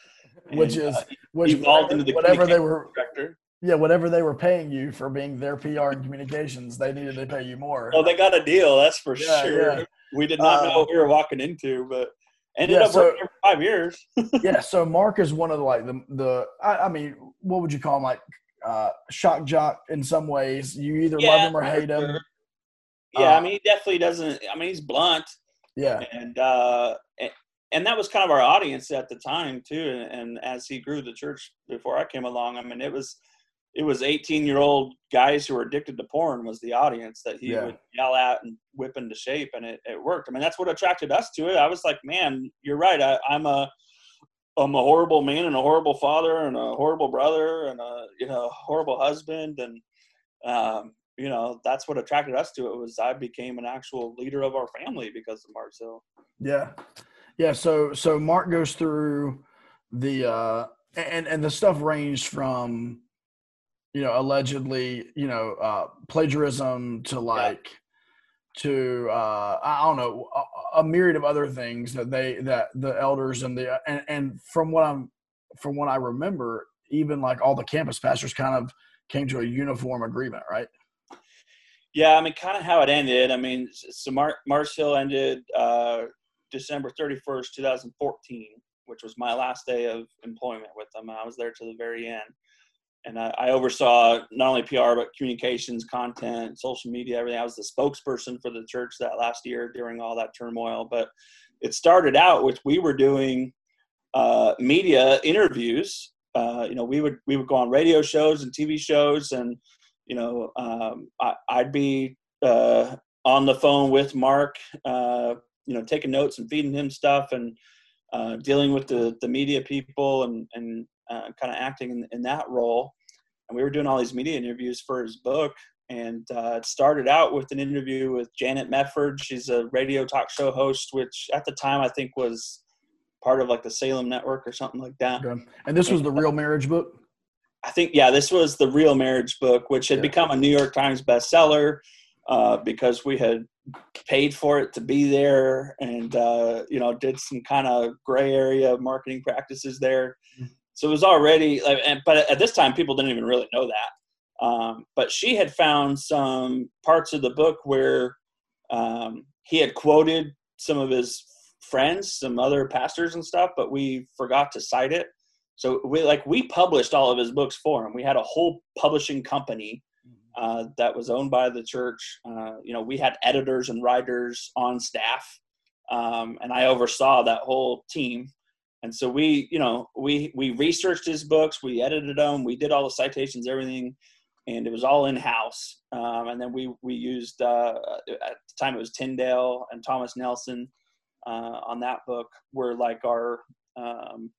which and, is uh, which evolved into the whatever they were director. yeah whatever they were paying you for being their PR and communications they needed to pay you more. Well, they got a deal, that's for Yeah, sure. yeah. We did not know Uh, what we were walking into, but ended yeah, up so- working for five years. [LAUGHS] yeah, so Mark is one of the like the the I, I mean, what would you call him? Like uh, shock jock in some ways. You either love him or hate him. Yeah, I mean, he definitely doesn't. I mean, he's blunt, Yeah. And uh, and that was kind of our audience at the time too. And, and as he grew the church before I came along, I mean, it was it was 18 year old guys who were addicted to porn was the audience that he yeah. would yell at and whip into shape and it, it worked i mean that's what attracted us to it i was like man you're right I, i'm a i'm a horrible man and a horrible father and a horrible brother and a you know horrible husband and um, you know that's what attracted us to it was i became an actual leader of our family because of Mars Hill yeah yeah so so mark goes through the uh and and the stuff ranged from you know, allegedly, you know, uh, plagiarism to like yeah. to uh, I don't know a, a, myriad of other things that they that the elders and the and, and from what I'm from what I remember, even like all the campus pastors kind of came to a uniform agreement, right? Yeah, I mean, kind of how it ended. I mean, so Mar- Mars Hill ended uh, December 31st, 2014, which was my last day of employment with them. I was there to the very end and I, I, oversaw not only PR but communications, content, social media, everything. I was the spokesperson for the church that last year during all that turmoil. But it started out with we were doing uh, media interviews. Uh, you know, we would we would go on radio shows and TV shows, and you know, um, I, would be uh, on the phone with Mark, uh, you know, taking notes and feeding him stuff and uh, dealing with the the media people and and uh, kind of acting in, in, that role. And we were doing all these media interviews for his book. And uh, it started out with an interview with Janet Mefford. She's a radio talk show host, which at the time I think was part of like the Salem Network or something like that. Okay. And this was the Real Marriage book? I think, yeah, this was the Real Marriage book, which had yeah. become a New York Times bestseller uh, because we had paid for it to be there and, uh, you know, did some kind of gray area marketing practices there. Mm-hmm. So it was already like, and, but at this time, people didn't even really know that. Um, but she had found some parts of the book where um, he had quoted some of his friends, some other pastors and stuff, but we forgot to cite it. So we like we published all of his books for him. We had a whole publishing company uh, that was owned by the church. Uh, you know, we had editors and writers on staff, um, and I oversaw that whole team. And so we, you know, we we researched his books, we edited them, we did all the citations, everything, and it was all in house. Um, and then we we used uh, at the time it was Tyndale and Thomas Nelson uh, on that book were like our um,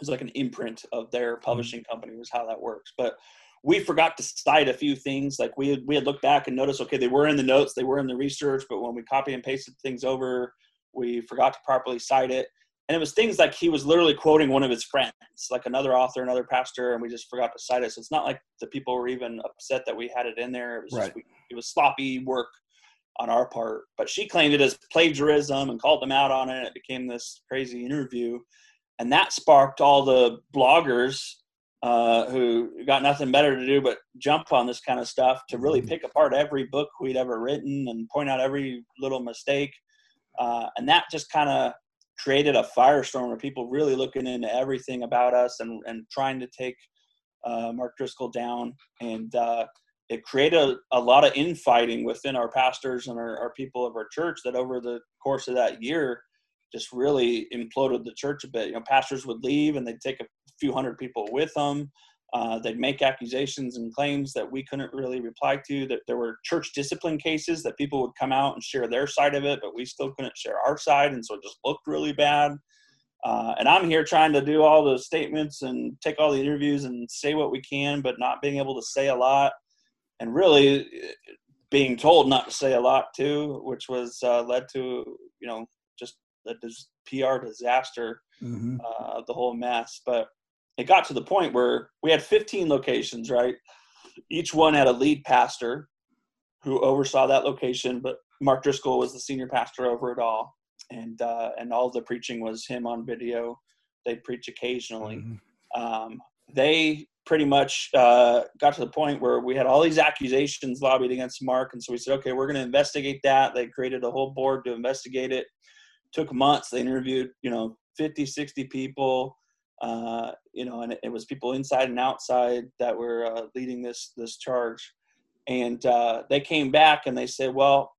was like an imprint of their mm-hmm. publishing company was how that works. But we forgot to cite a few things. Like we had, we had looked back and noticed, okay, they were in the notes, they were in the research, but when we copy and pasted things over, we forgot to properly cite it and it was things like he was literally quoting one of his friends, like another author, another pastor, and we just forgot to cite it. So it's not like the people were even upset that we had it in there. It was right. just, it was sloppy work on our part. But she claimed it as plagiarism and called them out on it. It became this crazy interview, and that sparked all the bloggers uh, who got nothing better to do but jump on this kind of stuff to really mm-hmm. pick apart every book we'd ever written and point out every little mistake. Uh, and that just kind of created a firestorm of people really looking into everything about us and, and trying to take uh, Mark Driscoll down. And uh, it created a, a, lot of infighting within our pastors and our, our, people of our church that over the course of that year just really imploded the church a bit. You know, pastors would leave and they'd take a few hundred people with them. Uh, they'd make accusations and claims that we couldn't really reply to. That there were church discipline cases that people would come out and share their side of it, but we still couldn't share our side, and so it just looked really bad. Uh, and I'm here trying to do all the statements and take all the interviews and say what we can, but not being able to say a lot, and really being told not to say a lot too, which was uh, led to you know just a PR disaster, mm-hmm. Uh, the whole mess. But it got to the point where we had 15 locations, right? Each one had a lead pastor who oversaw that location, but Mark Driscoll was the senior pastor over it all, and uh, and all the preaching was him on video. They'd preach occasionally. Mm-hmm. Um, they pretty much uh, got to the point where we had all these accusations lobbied against Mark, and so we said, okay, we're going to investigate that. They created a whole board to investigate it. Took months. They interviewed, you know, 50, 60 people uh, you know, and it, it, was people inside and outside that were uh, leading this this charge. And uh, they came back and they said, "Well,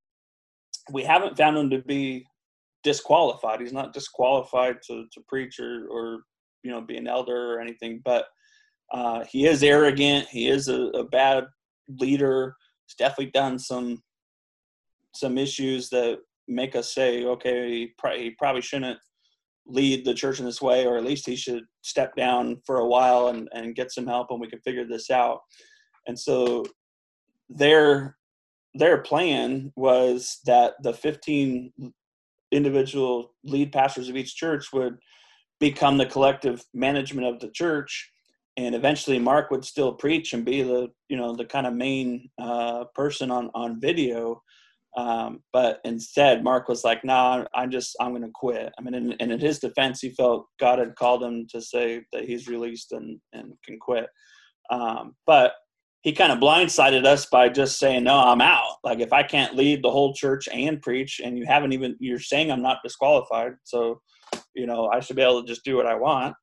we haven't found him to be disqualified. He's not disqualified to to preach or or you know be an elder or anything, but uh, he is arrogant. He is a, a bad leader. He's definitely done some some issues that make us say, okay, he probably shouldn't lead the church in this way, or at least he should step down for a while and, and get some help and we can figure this out. And so their their plan was that the 15 individual lead pastors of each church would become the collective management of the church and eventually mark would still preach and be the you know the kind of main uh, person on on video um, but instead, Mark was like, "Nah, I'm just I'm going to quit." I mean, and, and, in his defense, he felt God had called him to say that he's released and and can quit. Um, but he kind of blindsided us by just saying, "No, I'm out. Like if I can't lead the whole church and preach, and you haven't even you're saying I'm not disqualified, so you know I should be able to just do what I want."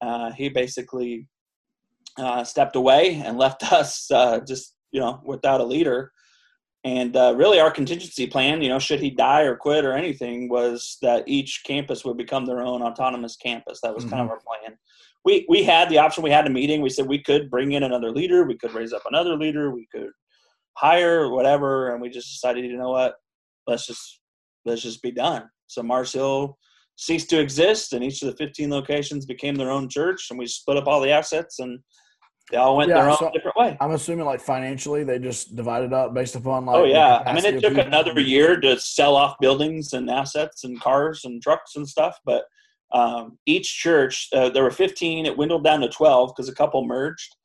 Uh, he basically uh, stepped away and left [LAUGHS] us uh, just you know without a leader and uh, really, our contingency plan, you know, should he die or quit or anything, was that each campus would become their own autonomous campus. That was mm-hmm. kind of mm-hmm. our plan. We we had the option. We had a meeting. We said we could bring in another leader. We could raise up another leader. We could hire whatever. And we just decided, you know what? Let's just let's just be done. So Mars Hill ceased to exist, and each of the 15 locations became their own church, and we split up all the assets and they all went yeah, their own so different way. I'm assuming like financially they just divided up based upon like. Oh yeah, I mean it took another year to sell off buildings and assets and cars and trucks and stuff, but um, each church uh, there were 15. It dwindled down to 12 because a couple merged.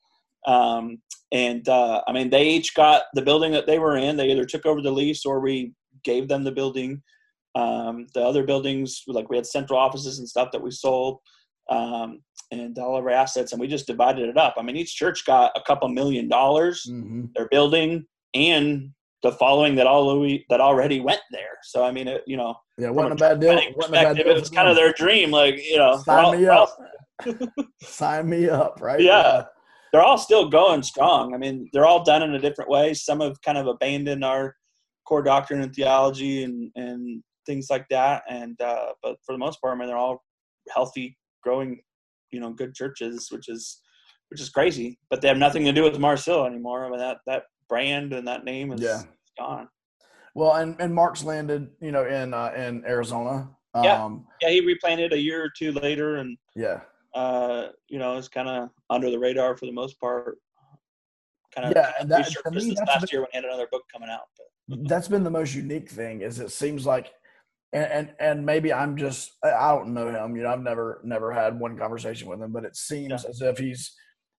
Um, and uh, I mean they each got the building that they were in. They either took over the lease or we gave them the building. Um, the other buildings, like we had central offices and stuff that we sold um, and all of our assets, and we just divided it up. I mean, each church got a couple million dollars. Mm-hmm. They're building and the following that all that already went there. So I mean, it, you know, yeah, wasn't a bad deal. Wasn't a bad deal it was kind of their dream, like you know, sign all, me up, [LAUGHS] sign me up, right? Yeah. yeah. They're all still going strong. I mean, they're all done in a different way. Some have kind of abandoned our core doctrine and theology and and things like that. And uh, but for the most part, I mean, they're all healthy growing, you know, good churches, which is which is crazy. But they have nothing to do with Mars Hill anymore. I mean that that brand and that name is yeah. gone. Well, and and Mark's landed, you know, in uh, in Arizona. Yeah, um, yeah, he replanted a year or two later, and yeah, uh, you know, it's kind of under the radar for the most part. Kind of yeah, and that, me, last been, year when he had another book coming out. But. that's been the most unique thing. Is it seems like and, and and maybe I'm just I don't know him. You know, I've never never had one conversation with him, but it seems yeah. as if he's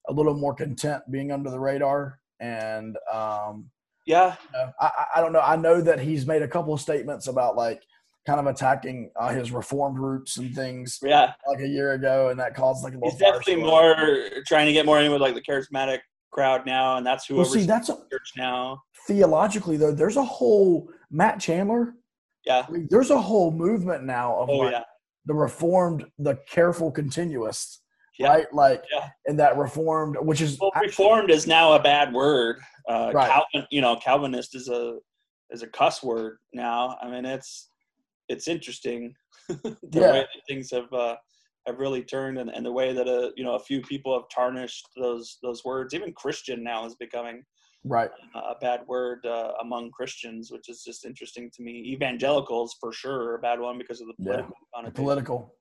a little more content being under the radar. And um, yeah, you know, I I don't know. I know that he's made a couple of statements about like kind of attacking uh, his reformed roots and things. Yeah, like a year ago, and that caused like a little. He's definitely more trying to get more in with like the charismatic crowd now, and that's who. Well, see, that's a, church now. Theologically, though, there's a whole Matt Chandler yeah. I mean, there's a whole movement now of oh, like yeah. the reformed, the careful continuationist, yeah. right? Like, yeah. and that reformed, which is well, actually, reformed is now a bad word. Uh, right. Calvin, you know, Calvinist is a is a cuss word now. I mean, it's it's interesting [LAUGHS] the yeah. way that things have uh, have really turned, and, and the way that a you know a few people have tarnished those those words. Even Christian now is becoming right a bad word uh, among christians which is just interesting to me evangelicals for sure a bad one because of the political yeah. political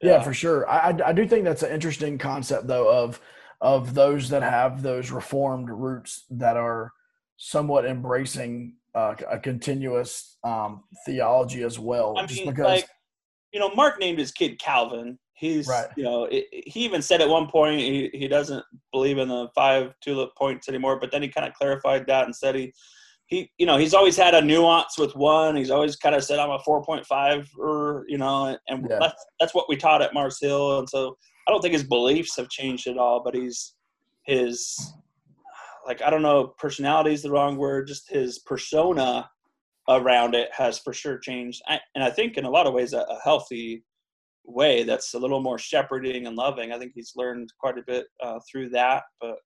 yeah. yeah. for sure I, I do think that's an interesting concept though of of those that have those reformed roots that are somewhat embracing uh, a continuationist um, theology as well I just because like, you know mark named his kid calvin He's, right. you know, it, he even said at one point he, he doesn't believe in the five tulip points anymore, but then he kind of clarified that and said he, he, you know, he's always had a nuance with one. He's always kind of said I'm a 4.5 or, er, you know, and yeah. that's, that's what we taught at Mars Hill. And so I don't think his beliefs have changed at all, but he's, his, like, I don't know, personality is the wrong word, just his persona around it has for sure changed. I, and I think in a lot of ways a, a healthy way that's a little more shepherding and loving. I think he's learned quite a bit uh, through that, but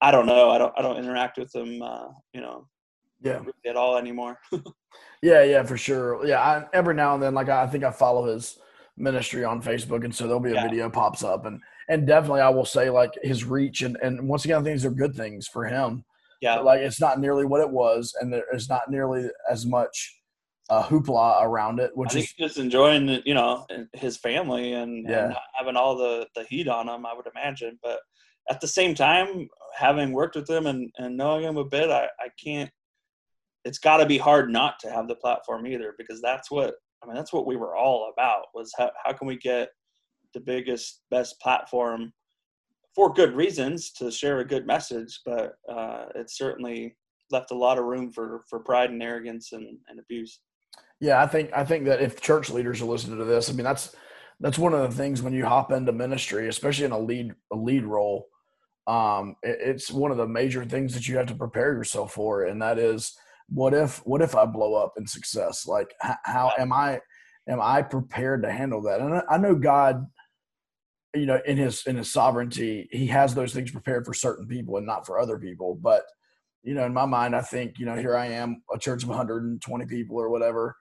I don't know. I don't I don't interact with him, uh, you know, Yeah. really at all anymore. [LAUGHS] Yeah, yeah, for sure. Yeah, I, every now and then, like I think I follow his ministry on Facebook, and so there'll be a Yeah. video pops up, and and definitely I will say like his reach, and and once again, I think these are good things for him. yeah. But, like it's not nearly what it was, and there is not nearly as much uh, hoopla around it, I which think is just enjoying, the- you know, his family and, Yeah. and having all the, the heat on him, I would imagine. But at the same time, having worked with him and, and knowing him a bit, I, I can't, it's got to be hard not to have the platform either because that's what, I mean, that's what we were all about was how, how can we get the biggest, best platform for good reasons to share a good message, but uh, it certainly left a lot of room for, for pride and arrogance and, and abuse. Yeah, I think I think that if church leaders are listening to this, I mean that's that's one of the things when you hop into ministry, especially in a lead a lead role, um, it, it's one of the major things that you have to prepare yourself for, and that is what if what if I blow up in success? Like h- how am I am I prepared to handle that? And I, I know God, you know, in his in his sovereignty, he has those things prepared for certain people and not for other people, but you know, in my mind, I think, you know, here I am, a church of 120 people or whatever.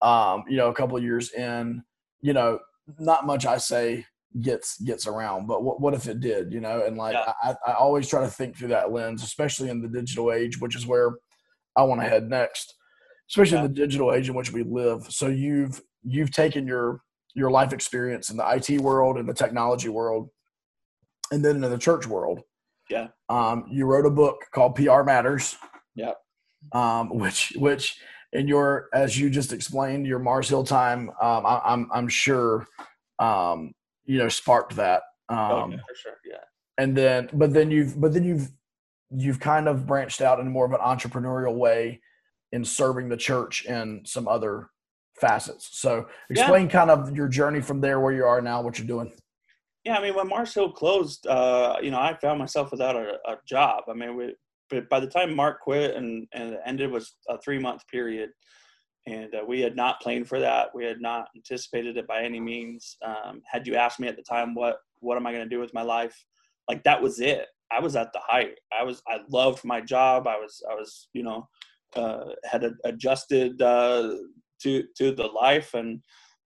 Um, you know, a couple of years in, you know, not much I say gets gets around, but what what if it did, you know? And like Yeah. I, I always try to think through that lens, especially in the digital age, which is where I want to head next, especially in the digital age in which we live. So you've you've taken your your life experience in the IT world and the technology world, and then in the church world. Yeah. Um, you wrote a book called PR Matters. Yeah. Um, which which in your as you just explained your Mars Hill time, um, I, I'm I'm sure um, you know sparked that. Um, oh, yeah, for sure. Yeah. and then but then you've but then you've you've kind of branched out in more of an entrepreneurial way in serving the church in some other facets. So Yeah. explain kind of your journey from there where you are now, what you're doing. Yeah, I mean, when Mars Hill closed, uh, you know, I found myself without a, a job. I mean, we, but by the time Mark quit and, and it ended was a three month period. And uh, we had not planned for that. We had not anticipated it by any means. Um, had you asked me at the time, what, what am I going to do with my life? Like that was it. I was at the height. I was, I loved my job. I was, I was, you know, uh, had a, adjusted uh, to, to the life and,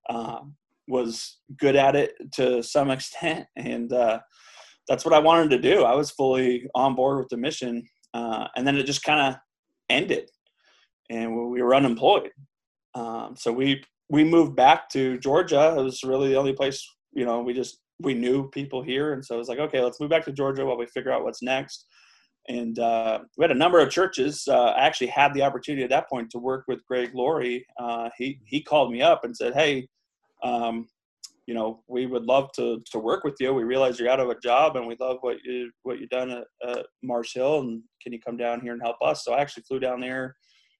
um, was good at it to some [LAUGHS] extent, and uh, that's what I wanted to do. I was fully on board with the mission, uh, and then it just kind of ended, and we were unemployed. Um, so we we moved back to Georgia. It was really the only place you know we just we knew people here, and so it was like okay, let's move back to Georgia while we figure out what's next. And uh, we had a number of churches. Uh, I actually had the opportunity at that point to work with Greg Laurie. Uh, he he called me up and said, "Hey, um, you know, we would love to to work with you. We realize you're out of a job, and we love what you what you've done at, at Hill. And can you come down here and help us?" So I actually flew down there,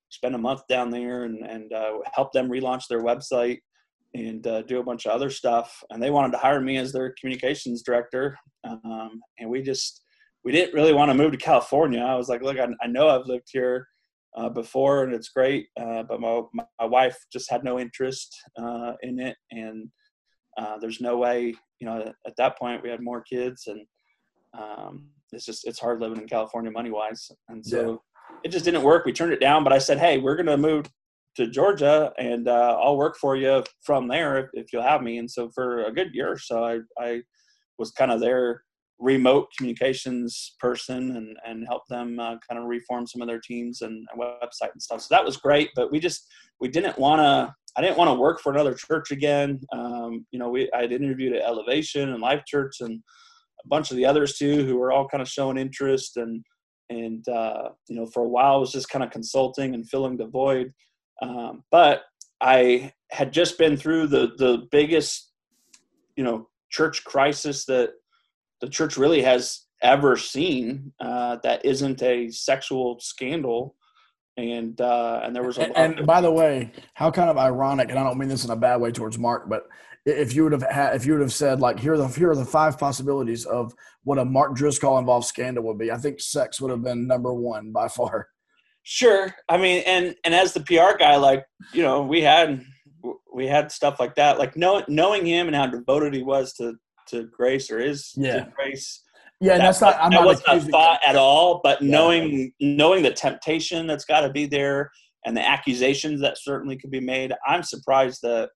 spent a month down there, and and uh, help them relaunch their website and uh, do a bunch of other stuff. And they wanted to hire me as their communications director, um, and we just we didn't really want to move to California. I was like, look, I, I know I've lived here uh, before and it's great, uh, but my, my wife just had no interest uh, in it. And uh, there's no way, you know, at that point we had more kids and um, it's just, it's hard living in California money wise. And so it just didn't work. We turned it down, but I said, Hey, we're going to move to Georgia and uh, I'll work for you from there if, if you'll have me. And so for a good year or so, I, I was kind of their remote communications person and, and help them uh, kind of reform some of their teams and, and website and stuff. So that was great, but we just, we didn't want to, I didn't want to work for another church again. Um, you know, we, I had interviewed at Elevation and Life Church and a bunch of the others too, who were all kind of showing interest and, and, uh, you know, for a while I was just kind of consulting and filling the void. Um, but I had just been through the, the biggest, you know, church crisis that the church really has ever seen uh, that isn't a sexual scandal. And uh, and there was a and, and by the way, how kind of ironic, and I don't mean this in a bad way towards Mark, but if you would have had, if you would have said like here are the here are the five possibilities of what a Mark Driscoll involved scandal would be, I think sex would have been number one by far. Sure, I mean, and and as the PR guy, like you know, we had we had stuff like that, like know, knowing him and how devoted he was to to Grace or is Yeah. Grace. Yeah, and that's not. I'm that not wasn't a thought at all. But Yeah. knowing knowing the temptation that's got to be there and the accusations that certainly could be made, I'm surprised that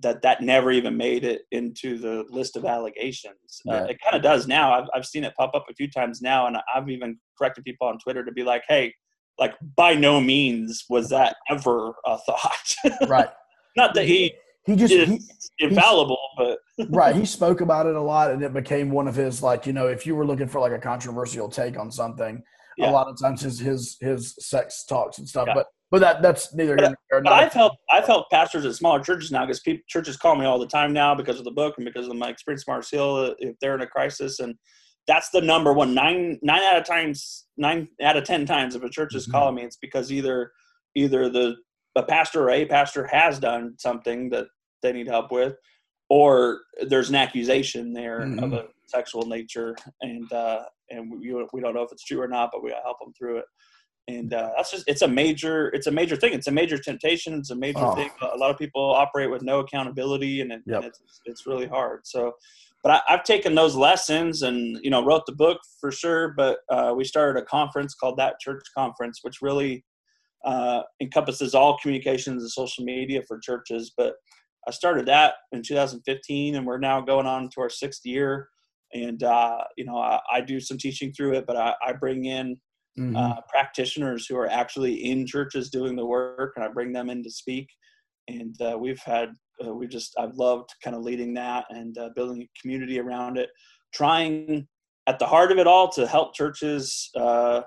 that that never even made it into the list of allegations. Yeah. Uh, it kind of does now. I've I've seen it pop up a few times now, and I've even corrected people on Twitter to be like, "Hey, like by no means was that ever a thought." [LAUGHS] right. Not that he He just he, infallible, but [LAUGHS] right. He spoke about it a lot, and it became one of his like you know if you were looking for like a controversial take on something, Yeah. a lot of times his his his sex talks and stuff. Yeah. But but that that's neither But-. But I've helped I've helped pastors at smaller churches now because people churches call me all the time now because of the book and because of my experience at Mars Hill uh, if they're in a crisis and that's the number one nine nine out of times nine out of ten times if a church is Mhm. calling me it's because either either the a pastor or a pastor has done something that they need help with or there's an accusation there of Mhm. a sexual nature and uh and we, we don't know if it's true or not but we gotta help them through it and uh, that's just it's a major it's a major thing it's a major temptation it's a major Oh. thing a lot of people operate with no accountability and, it, Yep. and it's it's really hard so but I, i've taken those lessons and you know wrote the book for sure but uh, we started a conference called that church conference which really uh, encompasses all communications and social media for churches but i started that in 2015 and we're now going on to our sixth year and uh, you know I, I do some teaching through it but i, I bring in Mhm. uh, practitioners who are actually in churches doing the work, and I bring them in to speak. And uh, we've had, uh, we just, I've loved kind of leading that and uh, building a community around it, trying at the heart of it all to help churches uh,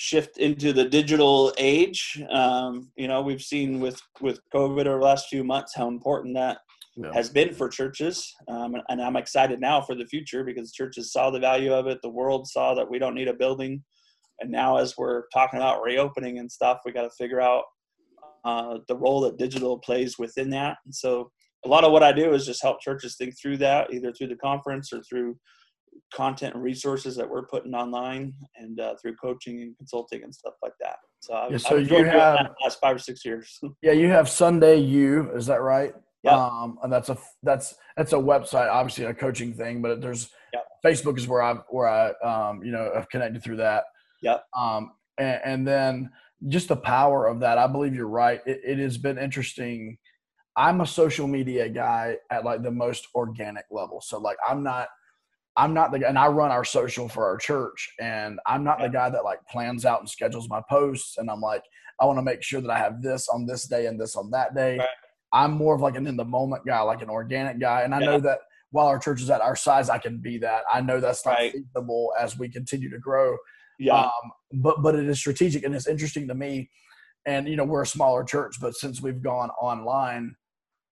shift into the digital age. Um, you know, we've seen with with COVID over the last few months how important that Yeah. has been for churches, um, and, and I'm excited now for the future because churches saw the value of it. The world saw that we don't need a building, and now as we're talking about reopening and stuff, we got to figure out uh, the role that digital plays within that. And so, a lot of what I do is just help churches think through that, either through the conference or through content and resources that we're putting online, and uh, through coaching and consulting and stuff like that. So, I've, Yeah, so I've you doing have- that last five or six years. [LAUGHS] Yeah, you have Sunday U, is that right? Yep. Um, and that's a that's that's a website, obviously a coaching thing, but there's Yep. Facebook is where I where I um you know have connected through that. Yeah. Um, and, and then just the power of that. I believe you're right. It, it has been interesting. I'm a social media guy at like the most organic level. So like I'm not I'm not the guy, and I run our social for our church and I'm not the guy that like plans out and schedules my posts and I'm like I want to make sure that I have this on this day and this on that day. Right. I'm more of like an in the moment guy, like an organic guy. And I know that while our church is at our size, I can be that. I know that's not Right. feasible as we continue to grow. Yeah, Um, but but it is strategic and it's interesting to me. And you know, we're a smaller church, but since we've gone online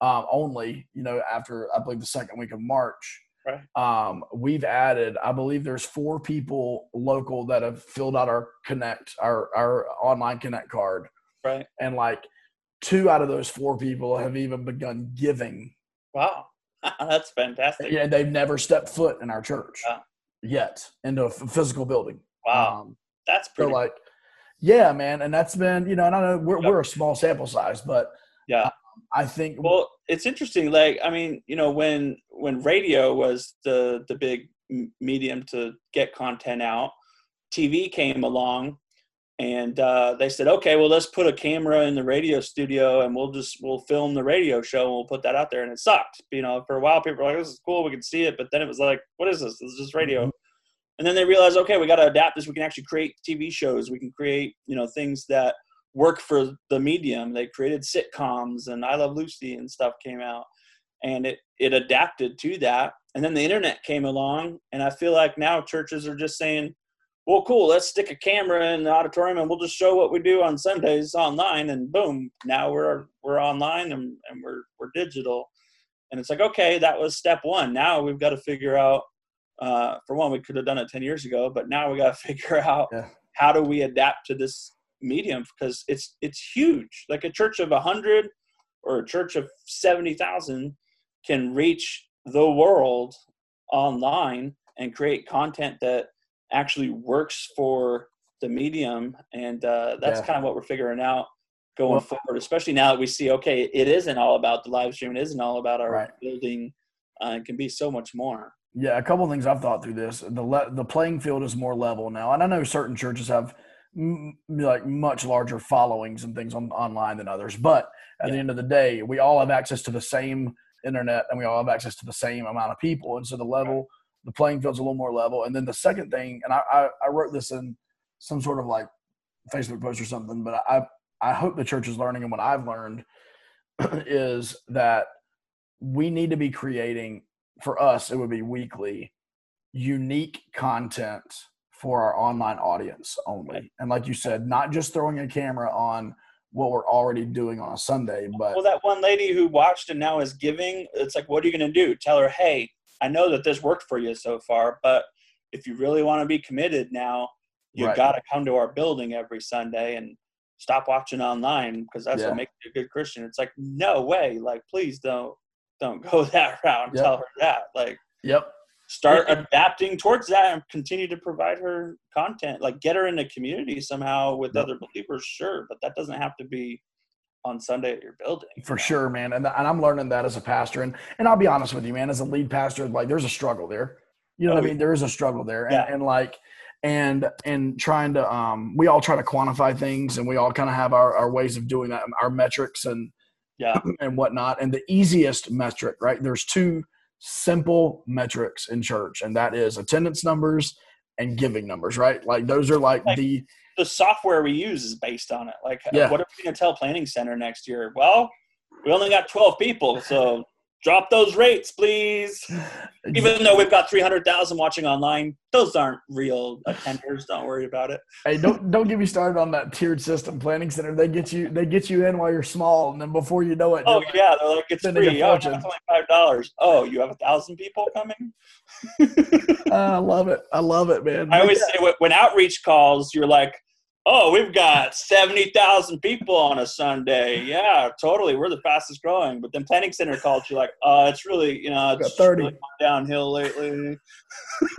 um, only, you know, after I believe the second week of March, Right. um, we've added, I believe there's four people local that have filled out our connect, our our online connect card. right. And like two out of those four people have even begun giving. Wow, [LAUGHS] that's fantastic. Yeah, they've never stepped foot in our church Wow. yet into a physical building. Wow, Um, that's so pretty. like, yeah, man, and that's been you know, and I know we're Yep. we're a small sample size, but yeah. I think Well, it's interesting. Like, I mean, you know, when when radio was the the big medium to get content out, TV came along, and uh, they said, okay, well, let's put a camera in the radio studio, and we'll just we'll film the radio show, and we'll put that out there. And it sucked. You know, for a while, people were like, this is cool, we can see it, but then it was like, what is this? This is just radio. Mhm. And then they realized, okay, we got to adapt this. We can actually create TV shows. We can create, you know, things that work for the medium. They created sitcoms and I Love Lucy and stuff came out and it, it adapted to that. And then the internet came along and I feel like now churches are just saying, well, cool, let's stick a camera in the auditorium and we'll just show what we do on Sundays online and boom, now we're, we're online and, and we're, we're digital. And it's like, okay, that was step one. Now we've got to figure out, uh, for one, we could have done it 10 years ago, but now we got to [LAUGHS] figure out Yeah. how do we adapt to this medium because it's it's huge like a church of 100 or a church of 70,000 can reach the world online and create content that actually works for the medium and uh, that's Yeah. kind of what we're figuring out going Well- forward especially now that we see okay it isn't all about the live stream it isn't all about our Right. building uh, it can be so much more Yeah, a couple of things I've thought through this. The le- the playing field is more level now, and I know certain churches have m- like much larger followings and things on online than others. But at yeah. the end of the day, we all have access to the same internet, and we all have access to the same amount of people, and so the level, the playing field's a little more level. And then the second thing, and I I, I wrote this in some sort of like Facebook post or something, but I I hope the church is learning, and what I've learned [CLEARS THROAT] is that we need to be creating for us. It would be weekly, unique content for our online audience only. And like you said, not just throwing a camera on what we're already doing on a Sunday, but well, that one lady who watched and now is giving, it's like, what are you going to do? Tell her, hey, I know that this worked for you so far, but if you really want to be committed now, you right. got to come to our building every Sunday and stop watching online because that's yeah. what makes you a good Christian. It's like, no way. Like, please don't don't go [LAUGHS] that route and yep. tell her that. Like, yep. Start adapting towards that and continue to provide her content. Like, get her in the community somehow with yep. other believers, sure, but that doesn't have to be on Sunday at your building. For sure, man. And, and I'm learning that as a pastor. And and I'll be honest with you, man, as a lead pastor, like there's a struggle there. You know oh, what I mean? There is a struggle there. And, yeah. and like and and trying to um we all try to quantify things and we all kind of have our, our ways of doing that our metrics and yeah [CLEARS THROAT] and whatnot and the easiest metric right there's two simple metrics in church and that is attendance numbers and giving numbers right? Like those are like, like the the software we use is based on it. Like yeah. what are we going to tell planning center next year? Well we only got 12 people so drop those rates, please. [LAUGHS] Even though we've got 300,000 watching online, those aren't real attenders. Don't worry about it. Hey, don't don't get me started on that tiered system planning center. They get you they get you in while you're small, and then before you know it, oh like, yeah, they're like it's free. Oh, it's only five dollars. Oh, you have a thousand people coming. [LAUGHS] I love it. I love it, man. I always say when outreach calls, you're like oh, we've got 70,000 people on a Sunday. Yeah, totally. We're the fastest growing. But then Planning Center called you like, uh, it's really, you know, it's 30. Really downhill lately. [LAUGHS]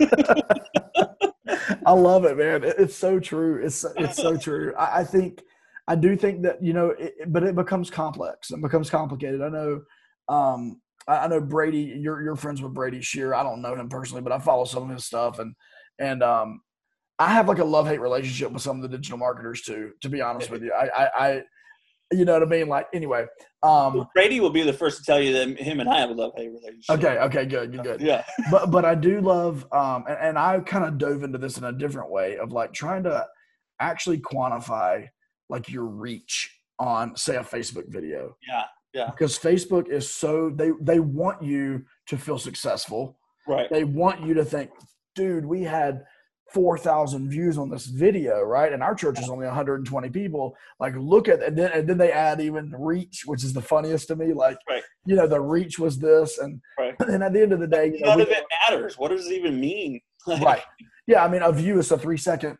I love it, man. It's so true. It's, it's so true. I, I think, I do think that, you know, it, but it becomes complex. It becomes complicated. I know, um, I know Brady, you're, you're friends with Brady Shearer. I don't know him personally, but I follow some of his stuff and, and, um, I have like a love hate relationship with some of the digital marketers too. To be honest with you, I, I, I you know what I mean. Like anyway, um, Brady will be the first to tell you that him and I have a love hate relationship. Okay, okay, good, good, good. Yeah, [LAUGHS] but but I do love, um, and, and I kind of dove into this in a different way of like trying to actually quantify like your reach on say a Facebook video. Yeah, yeah. Because Facebook is so they they want you to feel successful. Right. They want you to think, dude, we had 4,000 views on this video, right? And our church is only 120 people. Like, look at and then and then they add even reach, which is the funniest to me. Like, right. you know, the reach was this, and right. [LAUGHS] and at the end of the day, none know, of it matters. What does it even mean? [LAUGHS] right? Yeah, I mean, a view is a three second,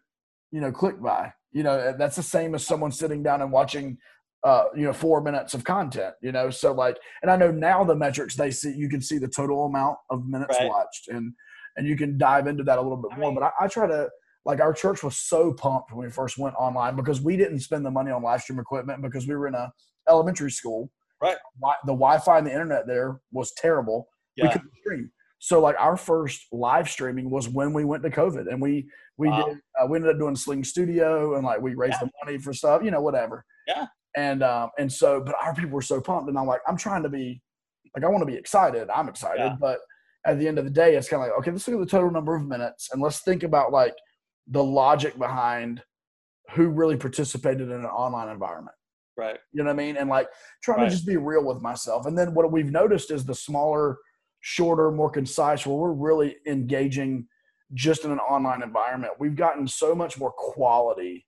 you know, click by. You know, that's the same as someone sitting down and watching. Uh, you know, four minutes of content, you know, so like, and I know now the metrics they see, you can see the total amount of minutes right. watched, and and you can dive into that a little bit more. But I, I, try to like our church was so pumped when we first went online because we didn't spend the money on live stream equipment because we were in a elementary school. Right. The Wi-Fi and the internet there was terrible. Yeah. We couldn't stream. So like our first live streaming was when we went to COVID, and we we wow. did uh, we ended up doing Sling Studio, and like we raised yeah. the money for stuff, you know, whatever. Yeah. And um and so, but our people were so pumped, and I'm like, I'm trying to be like, I want to be excited. I'm excited, yeah. but at the end of the day, it's kind of like, okay, let's look at the total number of minutes and let's think about like the logic behind who really participated in an online environment. Right. You know what I mean? And like trying right. to just be real with myself. And then what we've noticed is the smaller, shorter, more concise, where we're really engaging just in an online environment. We've gotten so much more quality.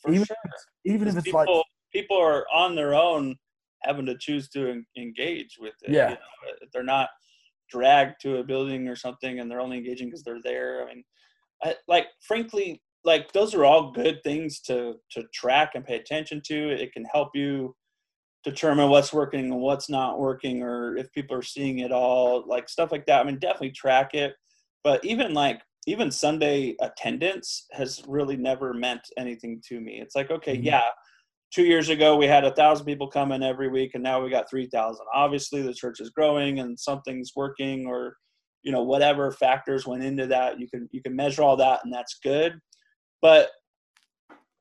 For even sure. if, even if it's people, like people are on their own having to choose to engage with it. Yeah. You know? Uh, they're not dragged to a building or something and they're only engaging because they're there. I mean, I, like frankly, like those are all good things to to track and pay attention to. It can help you determine what's working and what's not working, or if people are seeing it all, like stuff like that. I mean, definitely track it. But even like even Sunday attendance has really never meant anything to me. It's like, okay, mm-hmm. yeah, two years ago we had a thousand people come in every week and now we got 3000 obviously the church is growing and something's working or you know whatever factors went into that you can you can measure all that and that's good. But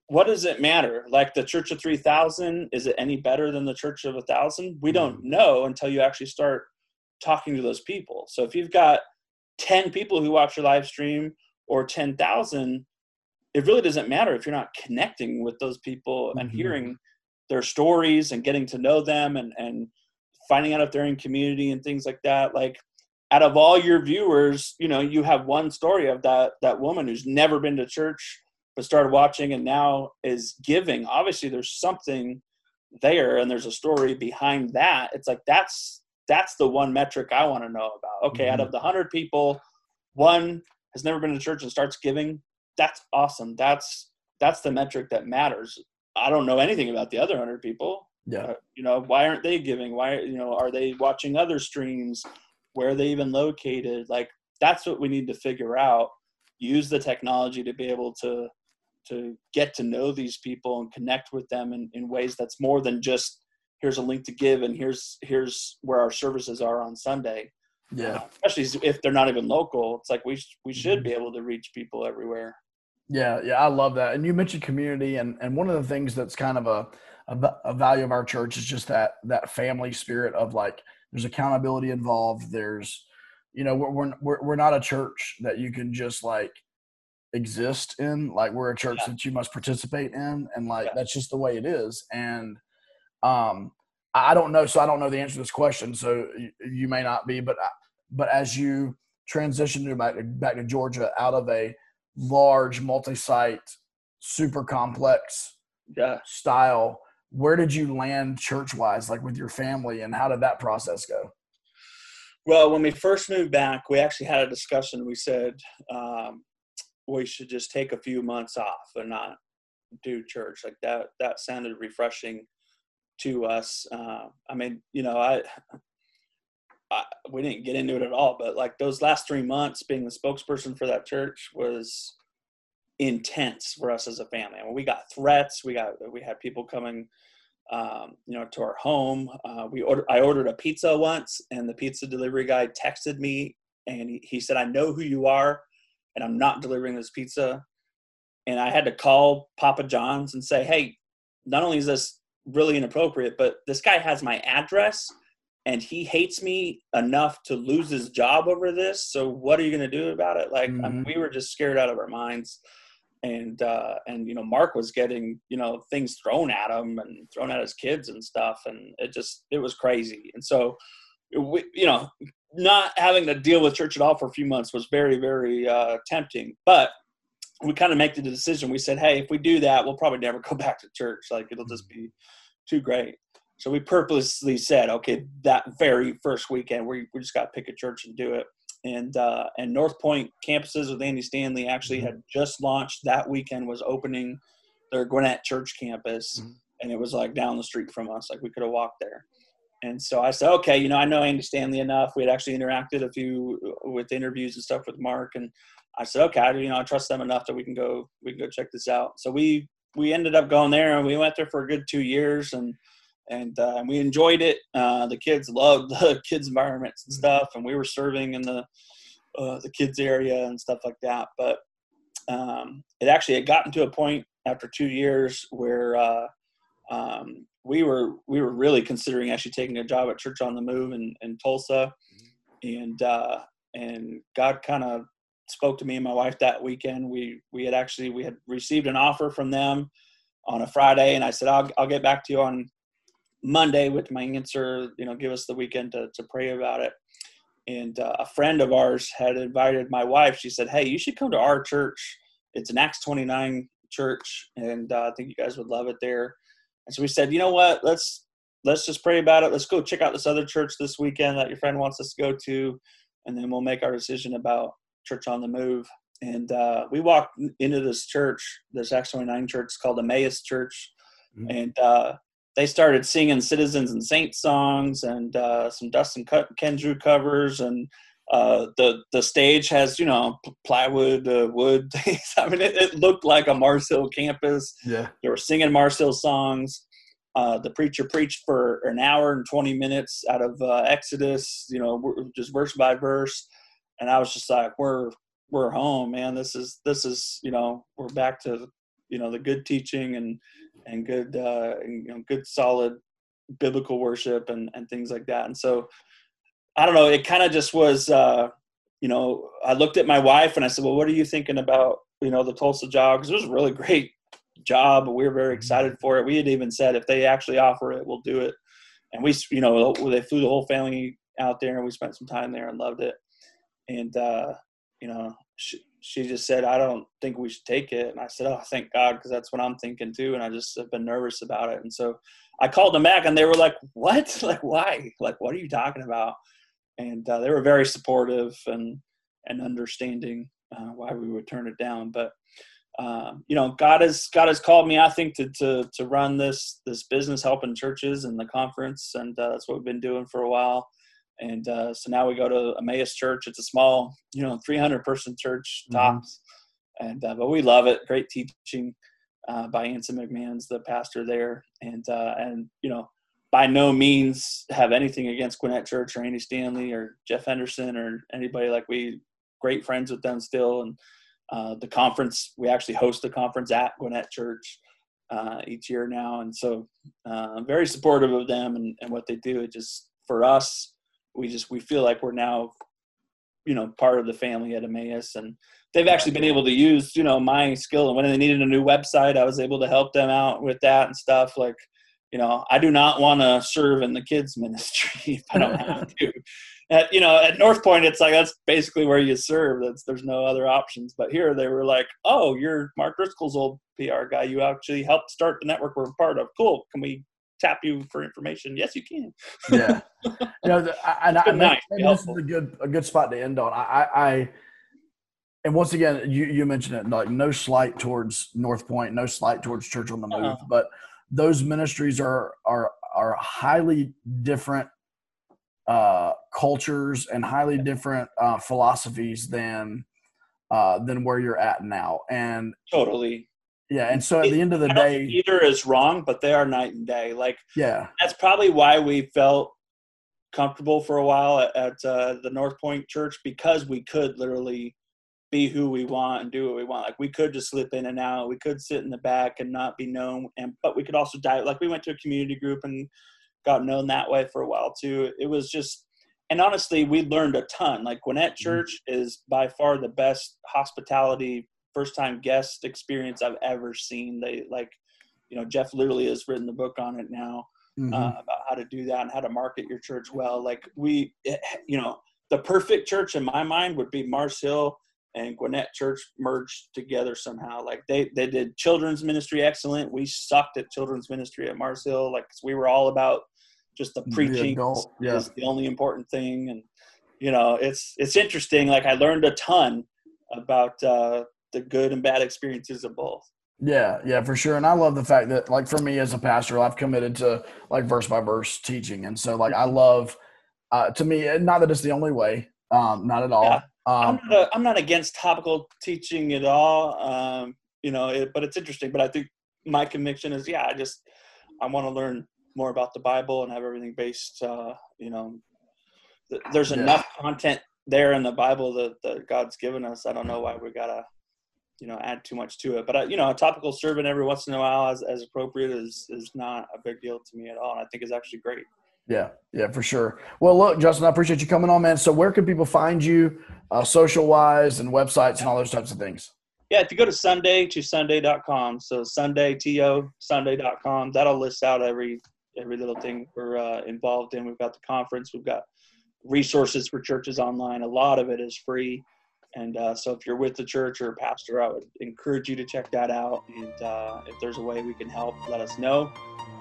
what does it matter? Like the church of 3000 is it any better than the church of a thousand? We don't Mm-hmm. know until you actually start talking to those people. So if you've got 10 people who watch your live stream or 10,000 it really doesn't matter if you're not connecting with those people and Mhm. hearing their stories and getting to know them and and finding out if they're in community and things like that. Like out of all your viewers you know you have one story of that that woman who's never been to church but started watching and now is giving. Obviously there's something there and there's a story behind that. It's like that's that's the one metric i want to know about. Okay out Mhm. of the 100 people one has never been to church and starts giving that's awesome. That's that's the metric that matters. I don't know anything about the other 100 people. Yeah. uh, you know why aren't they giving why you know are they watching other streams? Where are they even located? Like that's what we need to figure out. Use the technology to be able to to get to know these people and connect with them in, in ways that's more than just here's a link to give and here's here's where our services are on sunday Yeah. Especially if they're not even local it's like we sh- we should Mhm. be able to reach people everywhere Yeah, yeah, I love that. And you mentioned community, and and one of the things that's kind of a a, a value of our church is just that that family spirit of like there's accountability involved. There's, you know, we're we're we're, not a church that you can just like exist in. Like we're a church Yeah. that you must participate in, and like Yeah. that's just the way it is. And um, I don't know, so I don't know the answer to this question. So you, you may not be, but I- but as you transition to back to, back to Georgia out of a large multi-site super complex yeah style where did you land church-wise like with your family and how did that process go Well, when we first moved back, we actually had a discussion. We said um, we should just take a few months off and not do church. Like that, that sounded refreshing to us. Uh, I mean, you know, I, I, we didn't get into it at all, but like those last three months being the spokesperson for that church was intense for us as a family. I mean, we got threats. We got, we had people coming um, you know, to our home. Uh, we ordered, I ordered a pizza once, and the pizza delivery guy texted me, and he, he said, "I know who you are, and I'm not delivering this pizza." And I had to call Papa John's and say, "Hey, not only is this really inappropriate, but this guy has my address, and he hates me enough to lose his job over this. So what are you going to do about it?" Like, I mean, we were just scared out of our minds and uh, and you know Mark was getting you know things thrown at him and thrown at his kids and stuff, and it just it was crazy. And so, we, you know, not having to deal with church at all for a few months was very very uh, tempting. But we kind of make the decision. We said, hey, if we do that, we'll probably never [LAUGHS] go back to church. Like it'll just be too great. So we purposely said, okay, that very first weekend, we we just got to pick a church and do it and uh, and North Point campuses with Andy Stanley actually Mhm. had just launched that weekend was opening their Gwinnett Church campus, Mhm. and it was like down the street from us, like we could have walked there. And so I said, okay, you know, I know Andy Stanley enough. We had actually interacted a few uh, with interviews and stuff with Mark, and I said, okay, I- you know, I trust them enough that we can go we can go check this out. So we we ended up going there, and we went there for a good two years, and and uh, and we enjoyed it. Uh, the kids loved [LAUGHS] the kids' environments and stuff, and we were serving in the uh, the kids area and stuff like that. But um, it actually had gotten to a point after two years where uh, um, we were we were really considering actually taking a job at Church on the Move in, in Tulsa, and uh, and God kind of spoke to me and my wife that weekend. We we had actually we had received an offer from them on a Friday, and I said I'll I'll get back to you on Monday with my answer. You know, give us the weekend to to pray about it. And uh, a friend of ours had invited my wife. She said, "Hey, you should come to our church. It's an Acts 29 church, and uh, I think you guys would love it there." And so we said, "You know what? Let's let's just pray about it. Let's go check out this other church this weekend that your friend wants us to go to, and then we'll make our decision about Church on the Move." And uh, we walked into this church, this Acts 29 church called Emmaus Church, Mhm. and uh, they started singing Citizens and Saints songs and uh, some Dustin Cut- Kensrue covers, and uh, the the stage has you know plywood, uh, wood [LAUGHS] things. I mean, it, it looked like a Mars Hill campus. yeah They were singing Mars Hill songs. Uh, the preacher preached for an hour and 20 minutes out of uh, Exodus, you know, w- just verse by verse. and I was just like, we're we're home, man. This is this is you know we're back to you know the good teaching and and good uh, and, you know good solid biblical worship and and things like that. And so I don't know, it kind of just was. Uh, you know, I looked at my wife and I said, "Well, what are you thinking about you know the Tulsa job?" Because it was a really great job. We were very mm-hmm. excited for it. We had even said if they actually offer it, we'll do it. And we, you know, they flew the whole family out there and we spent some time there and loved it. And uh, you know, she, she just said, "I don't think we should take it." And I said, "Oh, thank God, because that's what I'm thinking too." And I just have been nervous about it. And so I called them back, and they were like, "What? [LAUGHS] like, why? Like, what are you talking about?" And uh, they were very supportive and and understanding uh, why we would turn it down. But um, you know, God has God has called me, I think, to to to run this this business, helping churches and the conference, and uh, that's what we've been doing for a while. And uh, so now we go to Emmaus Church. It's a small, you know, 300 person church mm-hmm. tops, mm-hmm. and uh, but we love it. Great teaching uh, by Anson McMahon's the pastor there, and uh, and you know, by no means have anything against Gwinnett Church or Andy Stanley or Jeff Henderson or anybody like we great friends with them still, and uh, the conference. We actually host the conference at Gwinnett Church uh, each year now, and so uh, I'm very supportive of them and, and what they do. It just for us, we just we feel like we're now, you know, part of the family at Emmaus, and they've actually been able to use you know my skill. And when they needed a new website, I was able to help them out with that and stuff like you know, I do not want to serve in the kids [LAUGHS] ministry if I don't have to [LAUGHS] at you know at North Point, it's like that's basically where you serve. That's there's no other options. But here they were like, oh, you're Mark Driscoll's old PR guy. You actually helped start the network we're part of. Cool. Can we tap you for information? Yes, you can. yeah. You know, the, I, and, I, nice, this is a good a good spot to end on. I, I and once again, you you mentioned it like no slight towards North Point, no slight towards Church on the Move, uh-huh. but those ministries are are are highly different uh, cultures and highly different uh, philosophies than uh, than where you're at now. And totally, yeah. And so at the end of the day, either is wrong, but they are night and day. Like, yeah, that's probably why we felt comfortable for a while at, at uh, the North Point Church because we could literally be who we want and do what we want. Like we could just slip in and out. We could sit in the back and not be known, and but we could also die. Like we went to a community group and got known that way for a while too. It was just, and honestly, we learned a ton. Like Gwinnett mm-hmm. Church is by far the best hospitality first time guest experience I've ever seen. They like, you know, Jeff literally has written the book on it now mm-hmm. uh, about how to do that and how to market your church well. Like we, it, you know, the perfect church in my mind would be Mars Hill and Gwinnett Church merged together somehow. Like they they did children's ministry excellent. We sucked at children's ministry at Mars Hill. Like we were all about just the preaching the yeah. is the only important thing and you know it's it's interesting like i learned a ton about uh, the good and bad experiences of both yeah yeah for sure and i love the fact that like for me as a pastor i've committed to like verse by verse teaching and so like i love uh, to me not that it's the only way um, not at all yeah. um, I'm, not a, I'm not against topical teaching at all um, you know it, but it's interesting but i think my conviction is yeah i just i want to learn more about the Bible and have everything based. Uh, you know, th- there's yeah. enough content there in the Bible that, that God's given us. I don't know why we gotta, you know, add too much to it. But uh, you know, a topical sermon every once in a while, as as appropriate, is is not a big deal to me at all. And I think is actually great. Yeah, yeah, for sure. Well, look, Justin, I appreciate you coming on, man. So, where can people find you, uh, social wise, and websites and all those types of things? Yeah, if you go to Sunday to Sunday.com, so Sunday to Sunday.com, that'll list out every every little thing we're uh, involved in. We've got the conference, we've got resources for churches online. A lot of it is free. And uh, so if you're with the church or a pastor, I would encourage you to check that out. And uh, if there's a way we can help, let us know.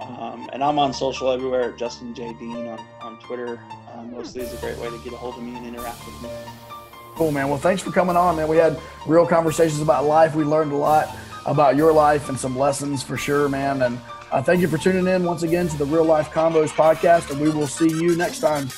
Um, and I'm on social everywhere Justin J. Dean on, on Twitter. Um, mostly is a great way to get a hold of me and interact with me. Cool, man. Well, thanks for coming on, man. We had real conversations about life. We learned a lot about your life and some lessons for sure, man. And uh, thank you for tuning in once again to the Real Life Combos podcast, and we will see you next time.